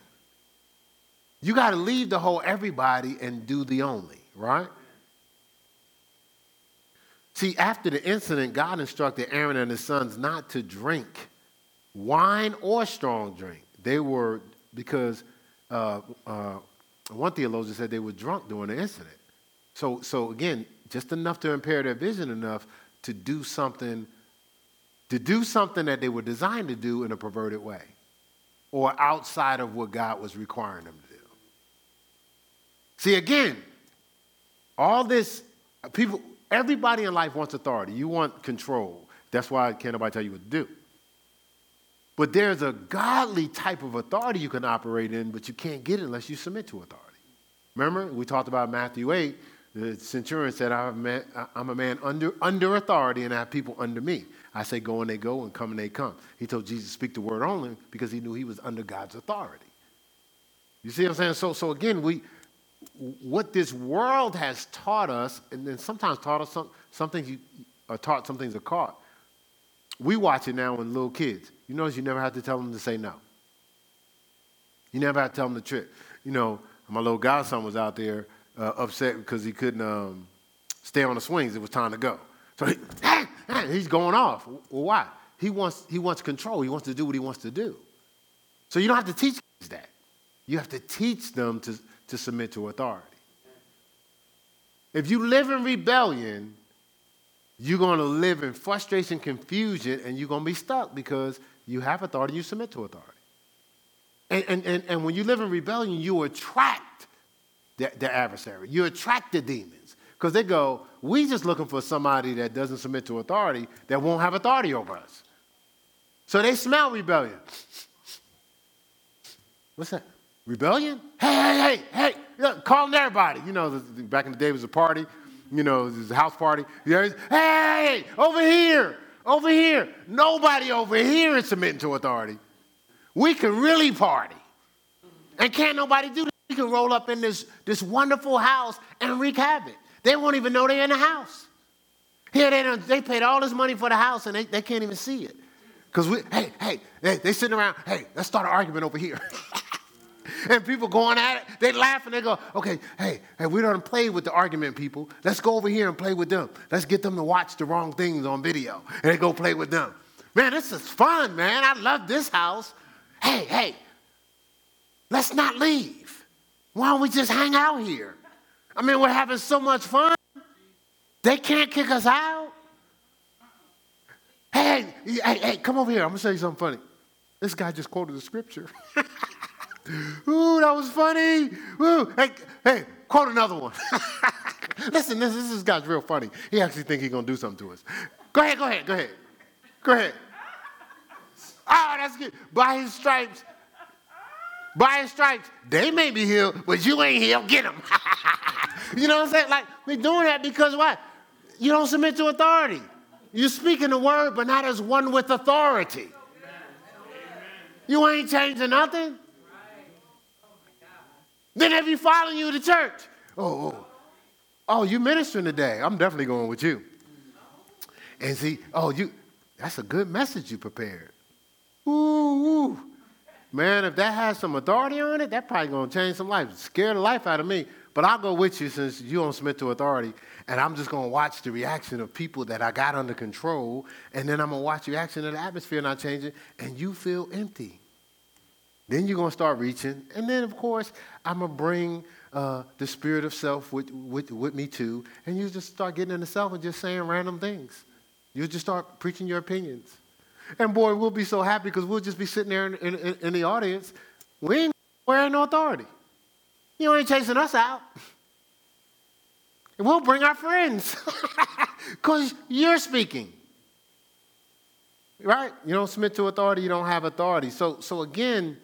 You got to leave the whole everybody and do the only, right? See, after the incident, God instructed Aaron and his sons not to drink wine or strong drink. They were, because uh, uh, one theologian said they were drunk during the incident. So, so again, just enough to impair their vision enough to do something, to do something that they were designed to do in a perverted way or outside of what God was requiring them to do. See, again, all this, people, everybody in life wants authority. You want control. That's why can't nobody tell you what to do. But there's a godly type of authority you can operate in, but you can't get it unless you submit to authority. Remember, we talked about Matthew 8. The centurion said, I'm a man, under, under authority and I have people under me. I say, go and they go, and come and they come. He told Jesus speak the word only because he knew he was under God's authority. You see what I'm saying? So, so again, we, what this world has taught us, and then sometimes taught us some, some things you are taught, some things are caught. We watch it now with little kids. You notice you never have to tell them to say no. You never have to tell them the trick. You know, my little godson was out there uh, upset because he couldn't um, stay on the swings. It was time to go. So he, he's going off. Well, why? He wants, he wants control. He wants to do what he wants to do. So you don't have to teach kids that. You have to teach them to, to submit to authority. If you live in rebellion, you're going to live in frustration, confusion, and you're going to be stuck because you have authority, you submit to authority. And, and, and, and when you live in rebellion, you attract the, the adversary, you attract the demons. Because they go, we just looking for somebody that doesn't submit to authority that won't have authority over us. So they smell rebellion. What's that? Rebellion? Hey, hey, hey, hey, Look, calling everybody. You know, back in the day it was a party you know, this house party. Hey, over here, over here. Nobody over here is submitting to authority. We can really party. And can't nobody do that. We can roll up in this, this wonderful house and wreak havoc. They won't even know they're in the house. Here they, they paid all this money for the house and they, they can't even see it. Because we, hey, hey, they, they sitting around, hey, let's start an argument over here. and people going at it, they laugh and they go, okay, hey, hey, we don't play with the argument people. Let's go over here and play with them. Let's get them to watch the wrong things on video. And they go play with them. Man, this is fun, man. I love this house. Hey, hey, let's not leave. Why don't we just hang out here? I mean, we're having so much fun. They can't kick us out. Hey, hey, hey, come over here. I'm going to show you something funny. This guy just quoted the scripture. Ooh, that was funny. Ooh, hey, hey, quote another one. Listen, this, this guy's real funny. He actually think he's gonna do something to us. Go ahead, go ahead, go ahead. Go ahead. Oh, that's good. By his stripes, by his stripes, they may be healed, but you ain't healed. Get them. you know what I'm saying? Like, we're doing that because what? You don't submit to authority. You're speaking the word, but not as one with authority. You ain't changing nothing. Then if you following you to church, oh, oh, oh, you ministering today. I'm definitely going with you. And see, oh, you, that's a good message you prepared. Ooh, ooh. Man, if that has some authority on it, that probably gonna change some life. Scare the life out of me. But I'll go with you since you don't submit to authority, and I'm just gonna watch the reaction of people that I got under control, and then I'm gonna watch the reaction of the atmosphere not changing, and you feel empty. Then you're to start reaching. And then, of course, I'm to bring uh, the spirit of self with, with, with me too. And you just start getting into self and just saying random things. You just start preaching your opinions. And boy, we'll be so happy because we'll just be sitting there in, in, in, the audience. We ain't wearing no authority. You ain't chasing us out. And we'll bring our friends because you're speaking. Right? You don't submit to authority, you don't have authority. So, so again,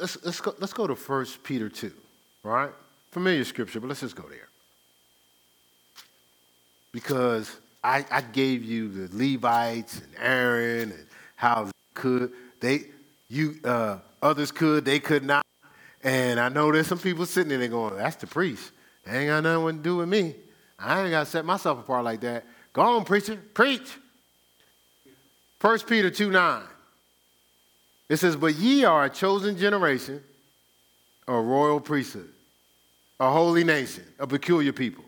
let's, let's, go, let's go to 1 Peter 2, right? Familiar scripture, but let's just go there. Because I, I gave you the Levites and Aaron and how they could, they, you, uh, others could, they could not. And I know there's some people sitting there going, that's the priest. They ain't got nothing to do with me. I ain't got to set myself apart like that. Go on, preacher, preach. 1 Peter 2 9. It says, But ye are a chosen generation, a royal priesthood, a holy nation, a peculiar people.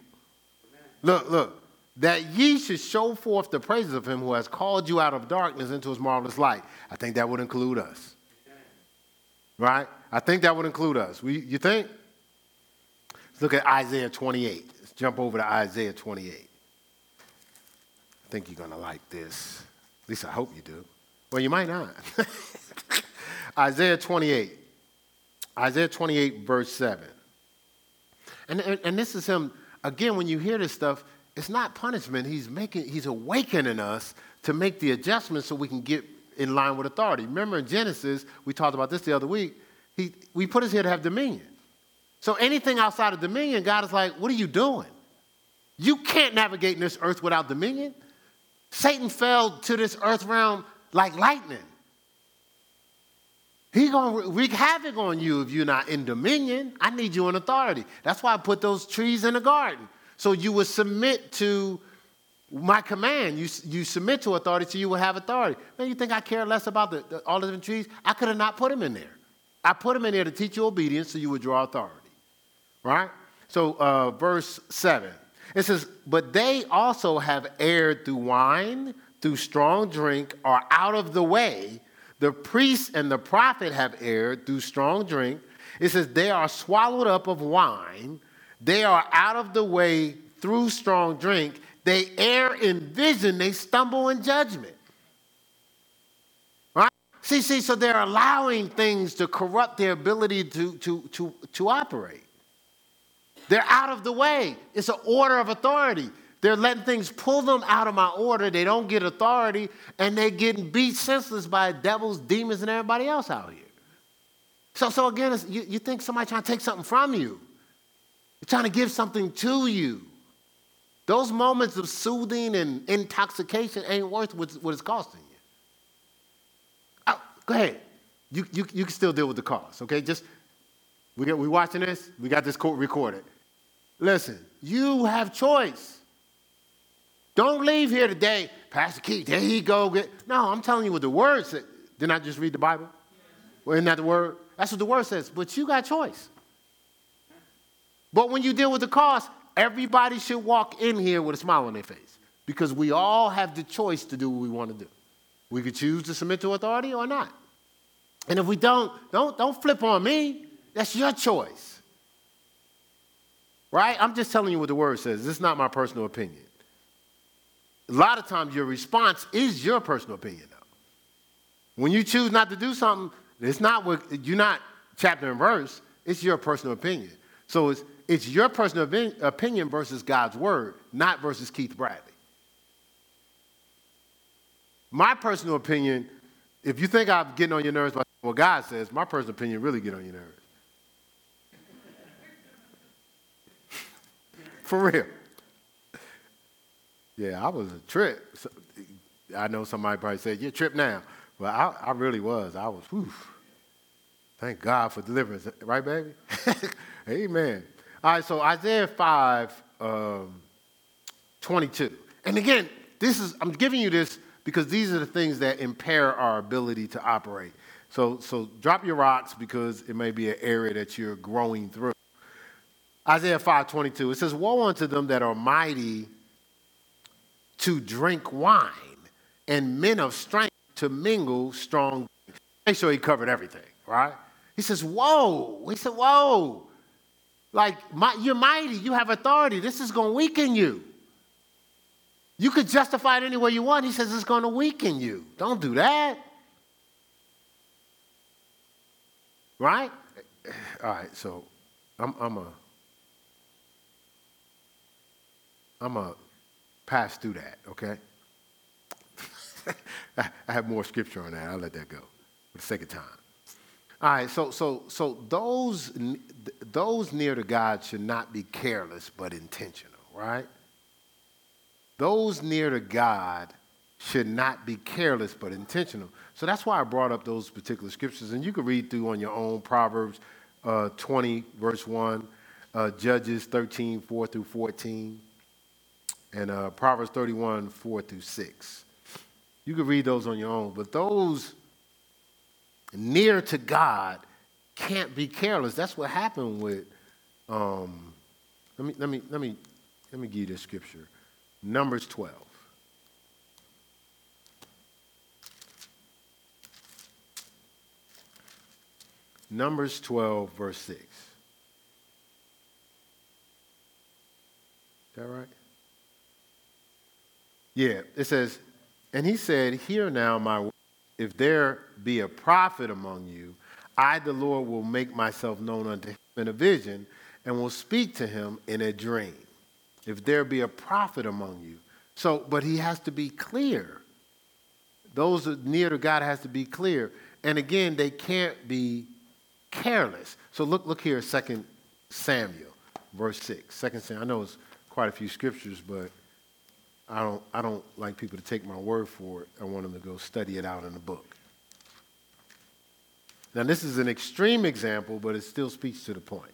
Look, look. That ye should show forth the praises of him who has called you out of darkness into his marvelous light. I think that would include us. Right? I think that would include us. We, you think? Let's look at Isaiah 28. Let's jump over to Isaiah 28. I think you're going to like this. At least I hope you do. Well, you might not. Isaiah 28. Isaiah 28, verse 7. And, and, and this is him, again, when you hear this stuff, it's not punishment. He's making, he's awakening us to make the adjustments so we can get in line with authority. Remember in Genesis, we talked about this the other week. He, we put us here to have dominion. So anything outside of dominion, God is like, what are you doing? You can't navigate in this earth without dominion. Satan fell to this earth realm like lightning. He gonna wreak havoc on you if you're not in dominion. I need you in authority. That's why I put those trees in the garden. So you would submit to my command. You, you submit to authority so you will have authority. Man, you think I care less about the, the, all the different trees? I could have not put them in there. I put them in there to teach you obedience so you would draw authority. Right? So, uh, verse 7. It says, But they also have erred through wine, through strong drink, are out of the way the priest and the prophet have erred through strong drink. It says, they are swallowed up of wine. They are out of the way through strong drink. They err in vision. They stumble in judgment. Right? See, see, so they're allowing things to corrupt their ability to, to, to, to operate. They're out of the way. It's an order of authority. They're letting things pull them out of my order. They don't get authority, and they're getting beat senseless by devils, demons, and everybody else out here. So, so again, you, you think somebody trying to take something from you. They're trying to give something to you. Those moments of soothing and intoxication ain't worth what, it's costing you. Oh, go ahead. You, you, you can still deal with the cost, okay? Just, we, got, we watching this? We got this court recorded. Listen, you have choice. Don't leave here today, Pastor Keith, there he go. No, I'm telling you what the word said. Didn't I just read the Bible? Well, isn't that the word? That's what the word says. But you got choice. But when you deal with the cost, everybody should walk in here with a smile on their face because we all have the choice to do what we want to do. We could choose to submit to authority or not. And if we don't, don't, don't flip on me. That's your choice. Right? I'm just telling you what the word says. This is not my personal opinion a lot of times your response is your personal opinion, though. When you choose not to do something, it's not what you're not chapter and verse, it's your personal opinion. So it's, it's your personal opinion versus God's word, not versus Keith Bradley. My personal opinion, if you think I'm getting on your nerves by what God says, my personal opinion really get on your nerves. For real. Yeah, I was a trip. I know somebody probably said, You're a trip now. But I, I really was. I was, whew. Thank God for deliverance. Right, baby? Amen. All right, so Isaiah 5, um, 22. And again, this is, I'm giving you this because these are the things that impair our ability to operate. So, so drop your rocks because it may be an area that you're growing through. Isaiah 5, 22. It says, Woe unto them that are mighty to drink wine and men of strength to mingle strong. Make sure he covered everything, right? He says, Whoa. He said, Whoa. Like, my, you're mighty, you have authority. This is going to weaken you. You could justify it any way you want. He says it's going to weaken you. Don't do that. Right? All right, so I'm, I'm a. I'm a pass through that, okay? I have more scripture on that. I'll let that go for the sake of time. All right, so so so those those near to God should not be careless but intentional, right? Those near to God should not be careless but intentional. So that's why I brought up those particular scriptures, and you can read through on your own Proverbs uh, 20 verse 1, uh, Judges 13 4 through 14 and uh, Proverbs 31, 4 through 6. You can read those on your own, but those near to God can't be careless. That's what happened with. Um, let me let me let me let me give you this scripture. Numbers twelve. Numbers 12, verse 6. Is that right? Yeah, it says, And he said, Hear now my if there be a prophet among you, I, the Lord, will make myself known unto him in a vision and will speak to him in a dream. If there be a prophet among you. So, but he has to be clear. Those near to God has to be clear. And again, they can't be careless. So look, look here, 2 Samuel, verse 6. 2 Samuel, I know it's quite a few scriptures, but I don't, I don't like people to take my word for it. I want them to go study it out in the book. Now, this is an extreme example, but it still speaks to the point.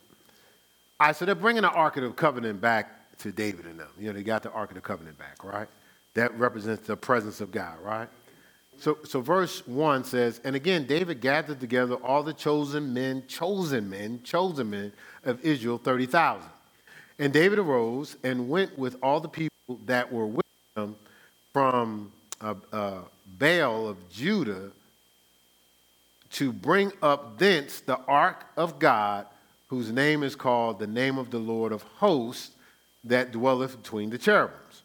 All right, so they're bringing the Ark of the Covenant back to David and them. You know, they got the Ark of the Covenant back, right? That represents the presence of God, right? So, so verse 1 says, And again, David gathered together all the chosen men, chosen men, chosen men of Israel, 30,000. And David arose and went with all the people that were with him from uh, uh, Baal of Judah to bring up thence the ark of God, whose name is called the name of the Lord of hosts, that dwelleth between the cherubims.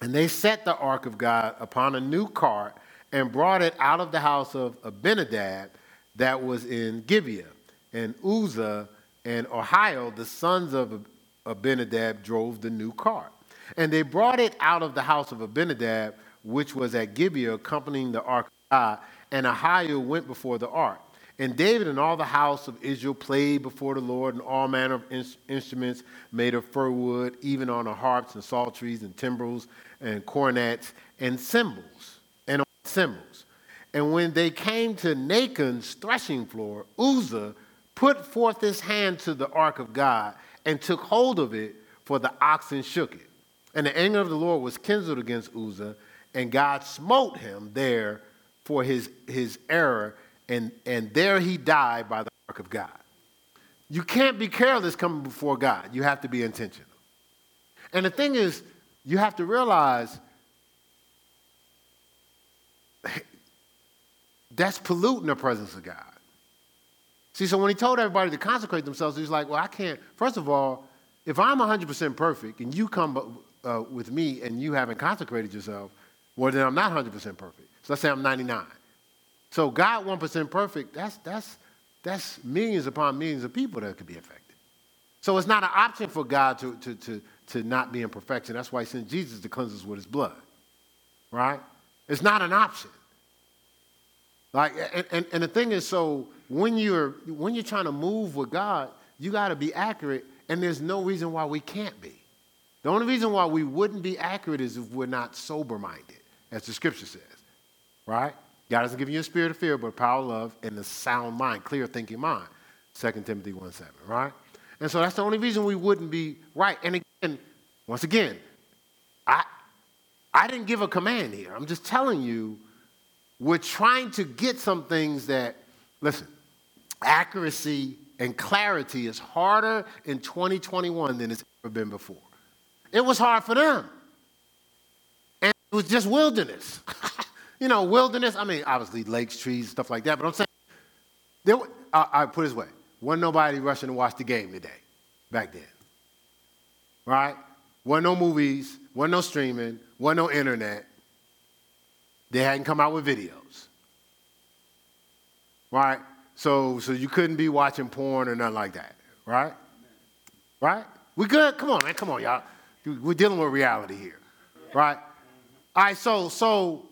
And they set the ark of God upon a new cart and brought it out of the house of Abinadab that was in Gibeah. And Uzzah and Ahio, the sons of Abinadab, drove the new cart. And they brought it out of the house of Abinadab, which was at Gibeah, accompanying the ark of God and Ahio went before the ark. And David and all the house of Israel played before the Lord, and all manner of in- instruments made of fir wood, even on the harps and psalteries and timbrels and cornets and cymbals and cymbals. And when they came to Nacon's threshing floor, Uzzah put forth his hand to the ark of God and took hold of it, for the oxen shook it. And the anger of the Lord was kindled against Uzzah, and God smote him there for his, his error, and, and there he died by the ark of God. You can't be careless coming before God. You have to be intentional. And the thing is, you have to realize that's polluting the presence of God. See, so when he told everybody to consecrate themselves, he's like, well, I can't. First of all, if I'm 100% perfect and you come uh, with me and you haven't consecrated yourself, well, then I'm not 100% perfect. So let's say I'm 99. So God 1% perfect, that's, that's, that's millions upon millions of people that could be affected. So it's not an option for God to, to, to, to not be in perfection. That's why he sent Jesus to cleanse us with his blood. Right? It's not an option. Like, and, and, and the thing is, so when you're when you're trying to move with God, you got to be accurate, and there's no reason why we can't be. The only reason why we wouldn't be accurate is if we're not sober minded, as the scripture says right? God doesn't give you a spirit of fear, but power, love, and a sound mind, clear thinking mind. 2 Timothy 1 7, right? And so that's the only reason we wouldn't be right. And again, once again, I, I didn't give a command here. I'm just telling you, we're trying to get some things that, listen, accuracy and clarity is harder in 2021 than it's ever been before. It was hard for them. And it was just wilderness. you know, wilderness. I mean, obviously lakes, trees, stuff like that. But I'm saying, there, I, I put it this way: wasn't nobody rushing to watch the game today, back then. Right? Wasn't no movies, wasn't no streaming, wasn't no internet. They hadn't come out with videos. Right? So, so you couldn't be watching porn or nothing like that. Right? Right? We good? Come on, man. Come on, y'all. We're dealing with reality here. Right? All right, so so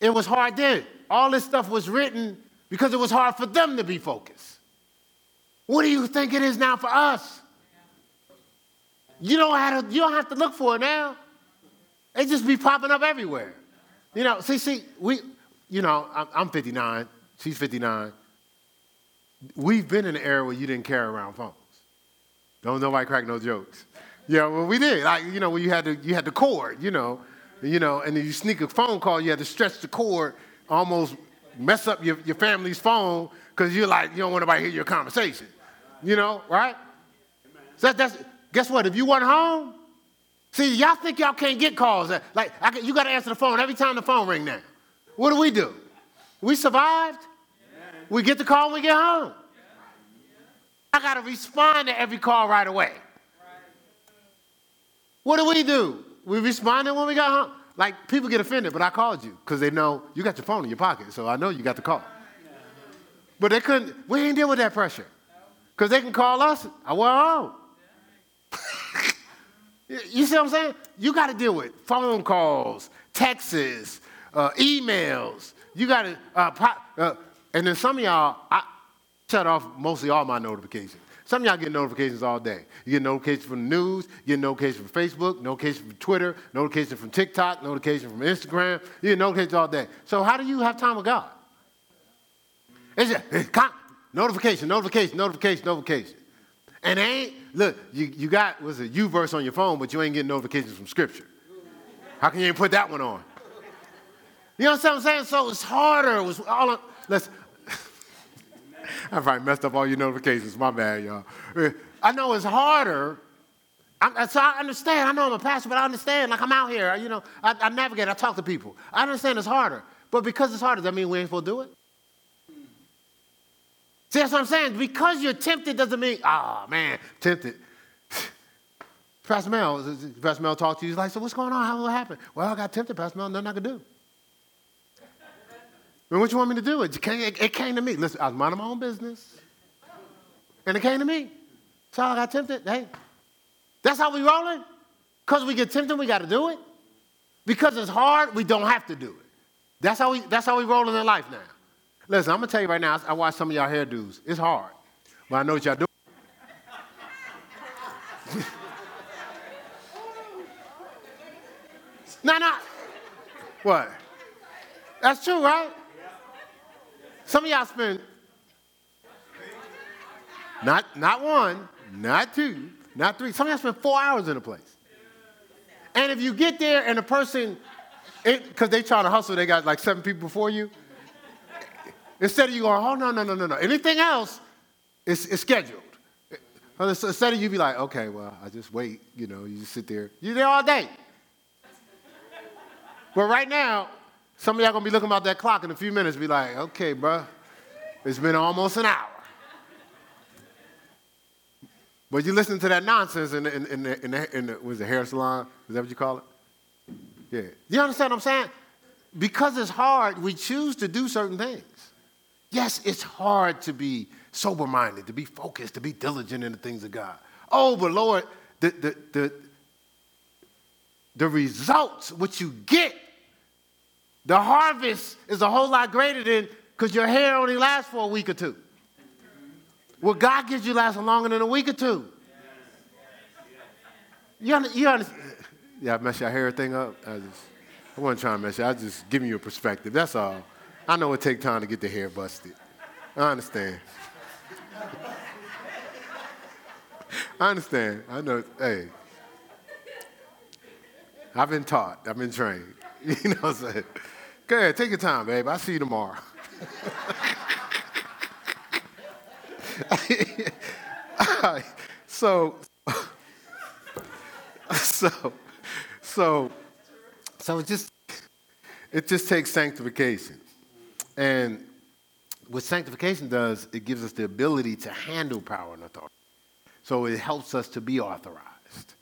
it was hard then. All this stuff was written because it was hard for them to be focused. What do you think it is now for us? You don't have to, you don't have to look for it now. It just be popping up everywhere. You know, see, see, we, you know, I'm 59, she's 59. We've been in an era where you didn't carry around phones. Don't nobody crack no jokes. Yeah, well, we did. Like, you know, when you had the you had the cord, you know, you know, and then you sneak a phone call, you had to stretch the cord almost mess up your, your family's phone because you're like, you don't want nobody to hear your conversation. You know, right? So that, that's, guess what? If you weren't home, see, y'all think y'all can't get calls. Like, can, you got to answer the phone every time the phone ring now. What do we do? We survived. We get the call when we get home. I got to respond to every call right away. What do we do? We responded when we got home. Like people get offended, but I called you because they know you got your phone in your pocket, so I know you got the call. But they couldn't. We ain't deal with that pressure because they can call us. I home. you see what I'm saying? You got to deal with phone calls, texts, uh, emails. You got to, uh, uh, and then some of y'all, I shut off mostly all my notifications. Some of y'all get notifications all day. You get notifications from the news, you get notifications from Facebook, notifications from Twitter, notifications from TikTok, notifications from Instagram. You get notifications all day. So how do you have time with God? It's just it's con- notification, notification, notification, notification. And ain't, look, you, you got, was a U verse on your phone, but you ain't getting notifications from Scripture. How can you ain't put that one on? You know what I'm saying? So it's harder. It was all, let's, I probably messed up all your notifications. My bad, y'all. I know it's harder. I, so I understand. I know I'm a pastor, but I understand. Like I'm out here, you know, I, I navigate, I talk to people. I understand it's harder. But because it's harder, does that mean we ain't supposed to do it? See, that's what I'm saying. Because you're tempted doesn't mean, oh man, tempted. Pastor Mel, Pastor Mel talked to you. He's like, so what's going on? How it happen Well, I got tempted, Pastor Mel. Nothing I could do. And what you want me to do? It came, it came to me. Listen, I was minding my own business. And it came to me. So I got tempted. Hey, that's how we rolling? Because we get tempted, we got to do it. Because it's hard, we don't have to do it. That's how we, that's how we rolling in life now. Listen, I'm going to tell you right now, I watch some of y'all hairdos. It's hard. But I know what y'all do. no, no. What? That's true, right? Some of y'all spend not, not one, not two, not three. Some of y'all spend four hours in a place. And if you get there and the person, because they trying to hustle, they got like seven people before you. Instead of you going, oh, no, no, no, no, no. Anything else is, is scheduled. Instead of you be like, okay, well, I just wait, you know, you just sit there. You're there all day. But right now, some of y'all gonna be looking about that clock in a few minutes, be like, okay, bro, it's been almost an hour. But you listen to that nonsense in the, in, in the, in the, in the was the hair salon? Is that what you call it? Yeah. You understand what I'm saying? Because it's hard, we choose to do certain things. Yes, it's hard to be sober minded, to be focused, to be diligent in the things of God. Oh, but Lord, the, the, the, the results, what you get the harvest is a whole lot greater than because your hair only lasts for a week or two. What God gives you lasts longer than a week or two. You, under, you understand? Yeah, I mess your hair thing up. I just, I wasn't trying to mess you. I was just giving you a perspective. That's all. I know it takes time to get the hair busted. I understand. I understand. I know. Hey, I've been taught. I've been trained. You know what I'm saying? Go ahead, take your time, babe. I'll see you tomorrow. so, so, so, so it just, it just takes sanctification. And what sanctification does, it gives us the ability to handle power and authority. So it helps us to be authorized,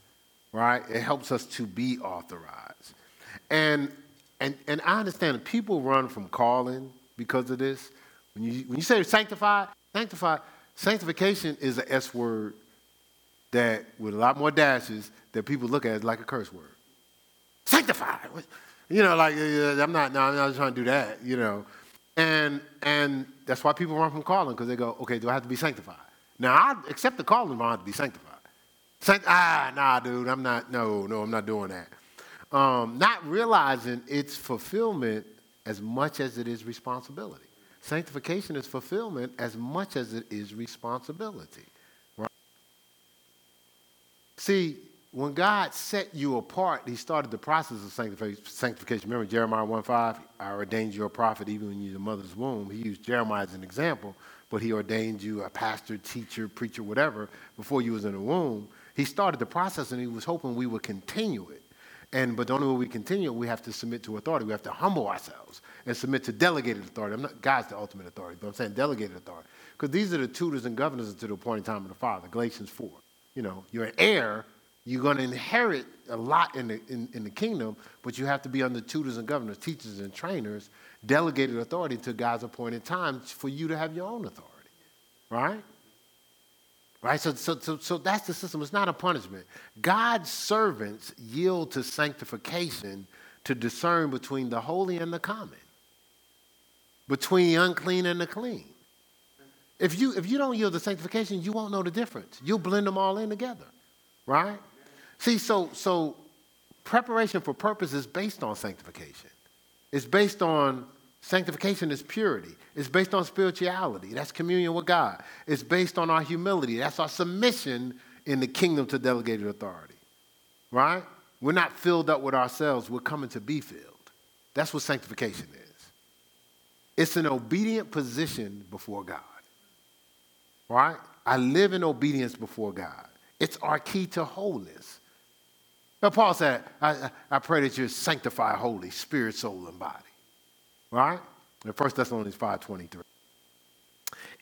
right? It helps us to be authorized. And and, and I understand people run from calling because of this. When you, when you say sanctified, sanctified, sanctification is an S word that, with a lot more dashes, that people look at like a curse word. Sanctified. You know, like, I'm not, no, I'm not trying to do that, you know. And, and that's why people run from calling because they go, okay, do I have to be sanctified? Now, I accept the calling, but I have to be sanctified. Sanct- ah, nah, dude, I'm not, no, no, I'm not doing that um, not realizing its fulfillment as much as it is responsibility. Sanctification is fulfillment as much as it is responsibility. Right? See, when God set you apart, he started the process of sanctification. Remember Jeremiah 1 5, I ordained you a prophet even when you're in your mother's womb. He used Jeremiah as an example, but he ordained you a pastor, teacher, preacher, whatever, before you was in the womb. He started the process and he was hoping we would continue it. And but the only way we continue, we have to submit to authority. We have to humble ourselves and submit to delegated authority. I'm not God's the ultimate authority, but I'm saying delegated authority. Because these are the tutors and governors until the appointed time of the Father. Galatians 4. You know, you're an heir, you're going to inherit a lot in the, in, in the kingdom, but you have to be under tutors and governors, teachers and trainers, delegated authority to God's appointed time for you to have your own authority. Right? Right? So, so, so, so that's the system. It's not a punishment. God's servants yield to sanctification to discern between the holy and the common, between the unclean and the clean. If you, if you don't yield to sanctification, you won't know the difference. You'll blend them all in together, right? See, so, so preparation for purpose is based on sanctification. It's based on sanctification is purity. It's based on spirituality. That's communion with God. It's based on our humility. That's our submission in the kingdom to delegated authority, right? We're not filled up with ourselves. We're coming to be filled. That's what sanctification is. It's an obedient position before God right? I live in obedience before God. It's our key to wholeness. Now, Paul said, I, I pray that you're sanctified holy, spirit, soul, and body. Right? In 1 Thessalonians 5.23.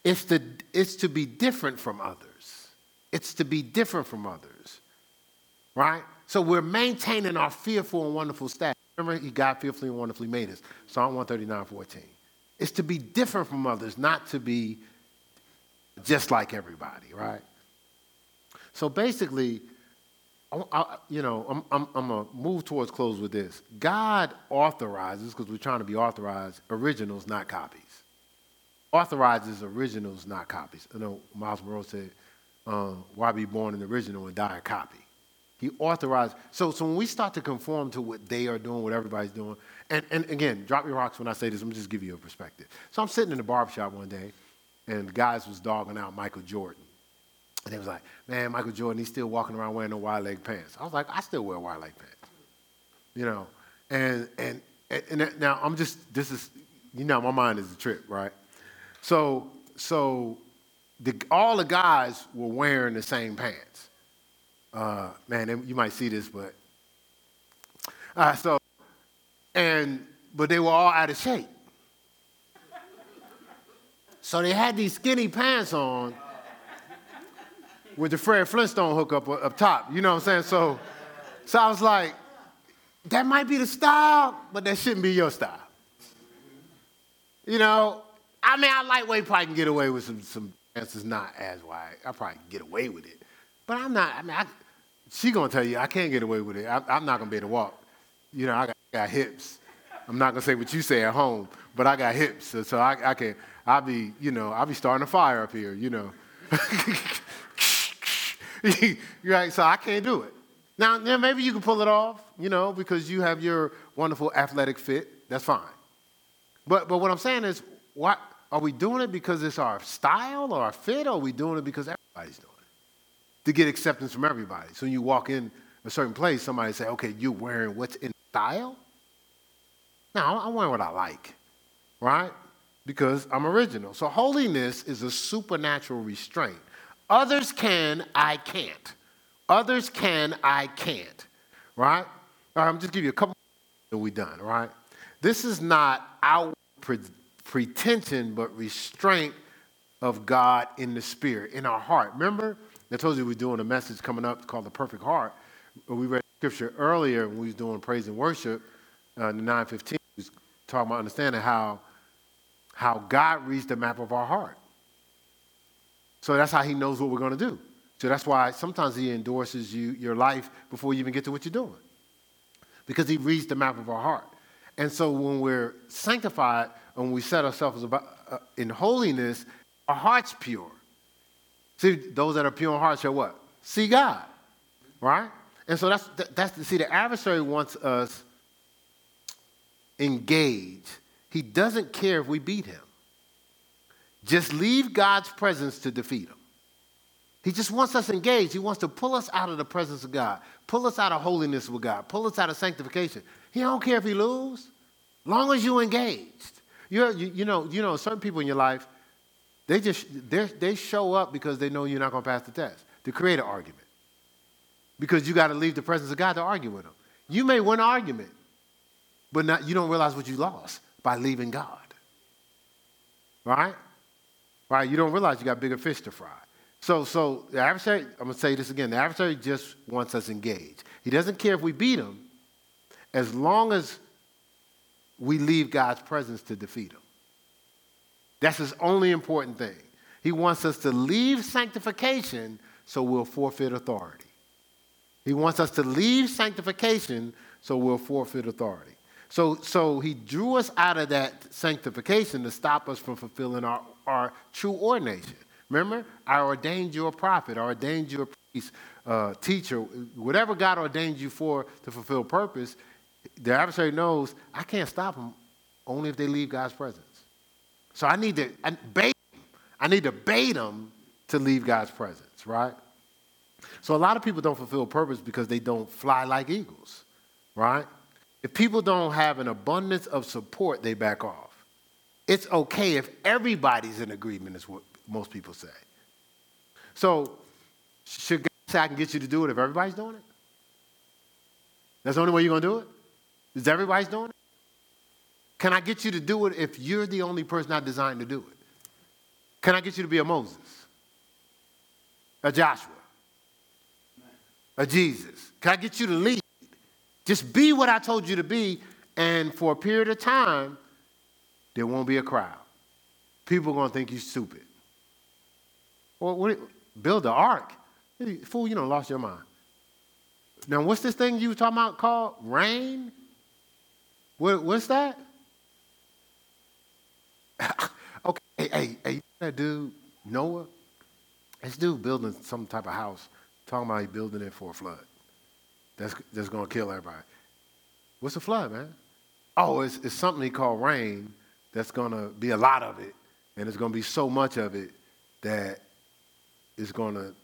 It's to, it's to be different from others. It's to be different from others. Right? So we're maintaining our fearful and wonderful status. Remember, he God fearfully and wonderfully made us. Psalm 139, 14. It's to be different from others, not to be just like everybody, right? So basically, I, you know, I'm, I'm, I'm going to move towards close with this. God authorizes, because we're trying to be authorized, originals, not copies. Authorizes originals, not copies. I know Myles Munroe said, uh, why be born an original and die a copy? He authorized. So, so when we start to conform to what they are doing, what everybody's doing, and, and again, drop your rocks when I say this, I'm just give you a perspective. So I'm sitting in the barbershop one day, and guys was dogging out Michael Jordan. And they was like, man, Michael Jordan, he's still walking around wearing no wide leg pants. I was like, I still wear wide leg pants. You know, and, and, and now I'm just, this is, you know, my mind is a trip, right? So, so the, all the guys were wearing the same pants. Uh, man, you might see this, but, uh, so, and, but they were all out of shape. So they had these skinny pants on with the Fred Flintstone hook up up top. You know what I'm saying? So, so I was like, that might be the style, but that shouldn't be your style. You know, I mean, I lightweight probably can get away with some some that's not as wide. I probably can get away with it, but I'm not. I mean, I, she gonna tell you I can't get away with it. I, am not gonna be able to walk. You know, I got, got, hips. I'm not gonna say what you say at home, but I got hips, so, so I, I can. I'll be, you know, I'll be starting a fire up here, you know. right? So I can't do it. Now, now, maybe you can pull it off, you know, because you have your wonderful athletic fit. That's fine. But, but what I'm saying is, what, are we doing it because it's our style or our fit, or are we doing it because everybody's doing it? To get acceptance from everybody. So when you walk in a certain place, somebody say, okay, you're wearing what's in style? No, I'm wearing what I like, right? because I'm original. So holiness is a supernatural restraint. Others can, I can't. Others can, I can't. Right? All right I'm just give you a couple that we're done, right? This is not our pre- pretension, but restraint of God in the spirit, in our heart. Remember, I told you we are doing a message coming up called The Perfect Heart. We read scripture earlier when we was doing praise and worship uh, in the 915. We was talking about understanding how how God reads the map of our heart. So that's how he knows what we're going to do. So that's why sometimes he endorses you, your life before you even get to what you're doing. Because he reads the map of our heart. And so when we're sanctified and we set ourselves uh, in holiness, our heart's pure. See, those that are pure in heart shall what? See God. Right? And so that's, that's see, the adversary wants us engaged he doesn't care if we beat him. Just leave God's presence to defeat him. He just wants us engaged. He wants to pull us out of the presence of God, pull us out of holiness with God, pull us out of sanctification. He don't care if he lose, long as you engaged. You're, you, you know, you know, certain people in your life, they just they show up because they know you're not going to pass the test to create an argument. Because you got to leave the presence of God to argue with them. You may win an argument, but not, you don't realize what you lost by leaving God. Right? Right? You don't realize you got bigger fish to fry. So, so the adversary, I'm going to say this again the adversary just wants us engaged. He doesn't care if we beat him as long as we leave God's presence to defeat him. That's his only important thing. He wants us to leave sanctification so we'll forfeit authority. He wants us to leave sanctification so we'll forfeit authority. So, so he drew us out of that sanctification to stop us from fulfilling our, our true ordination. Remember, I ordained you a prophet, I ordained you a priest, uh, teacher, whatever God ordained you for to fulfill purpose. The adversary knows I can't stop them only if they leave God's presence. So I need to bait them. I need to bait them to leave God's presence, right? So a lot of people don't fulfill purpose because they don't fly like eagles, right? If people don't have an abundance of support, they back off. It's okay if everybody's in agreement, is what most people say. So, should God say, I can get you to do it if everybody's doing it? That's the only way you're going to do it? Is everybody's doing it? Can I get you to do it if you're the only person I designed to do it? Can I get you to be a Moses? A Joshua? A Jesus? Can I get you to lead? Just be what I told you to be, and for a period of time, there won't be a crowd. People are going to think you're stupid. Well, what, build the ark. Fool, you don't lost your mind. Now, what's this thing you were talking about called rain? What, what's that? okay, hey, hey, hey, that dude, Noah, this dude building some type of house, talking about he building it for a flood. That's, that's going to kill everybody. What's a flood, man? Oh, it's, it's something he called rain that's going to be a lot of it, and it's going to be so much of it that it's going to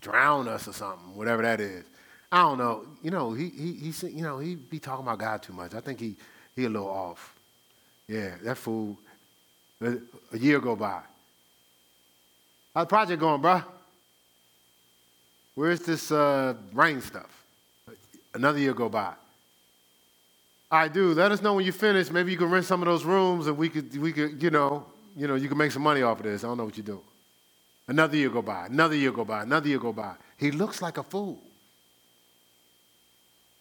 drown us or something, whatever that is. I don't know. You know, he, he, he, you know, he be talking about God too much. I think he, he a little off. Yeah, that fool. A year go by. How's the project going, bruh? Where's this uh, rain stuff? Another year go by. I do. Let us know when you finish. Maybe you can rent some of those rooms, and we could, we could, you know, you know, you can make some money off of this. I don't know what you do. Another year go by, another year go by, another year go by. He looks like a fool.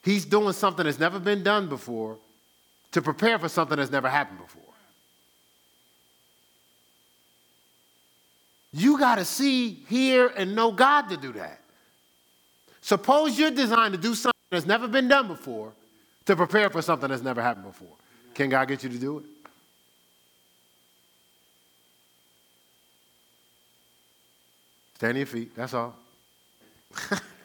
He's doing something that's never been done before to prepare for something that's never happened before. You got to see, hear, and know God to do that. Suppose you're designed to do something that's never been done before to prepare for something that's never happened before. Can God get you to do it? Stand on your feet, that's all.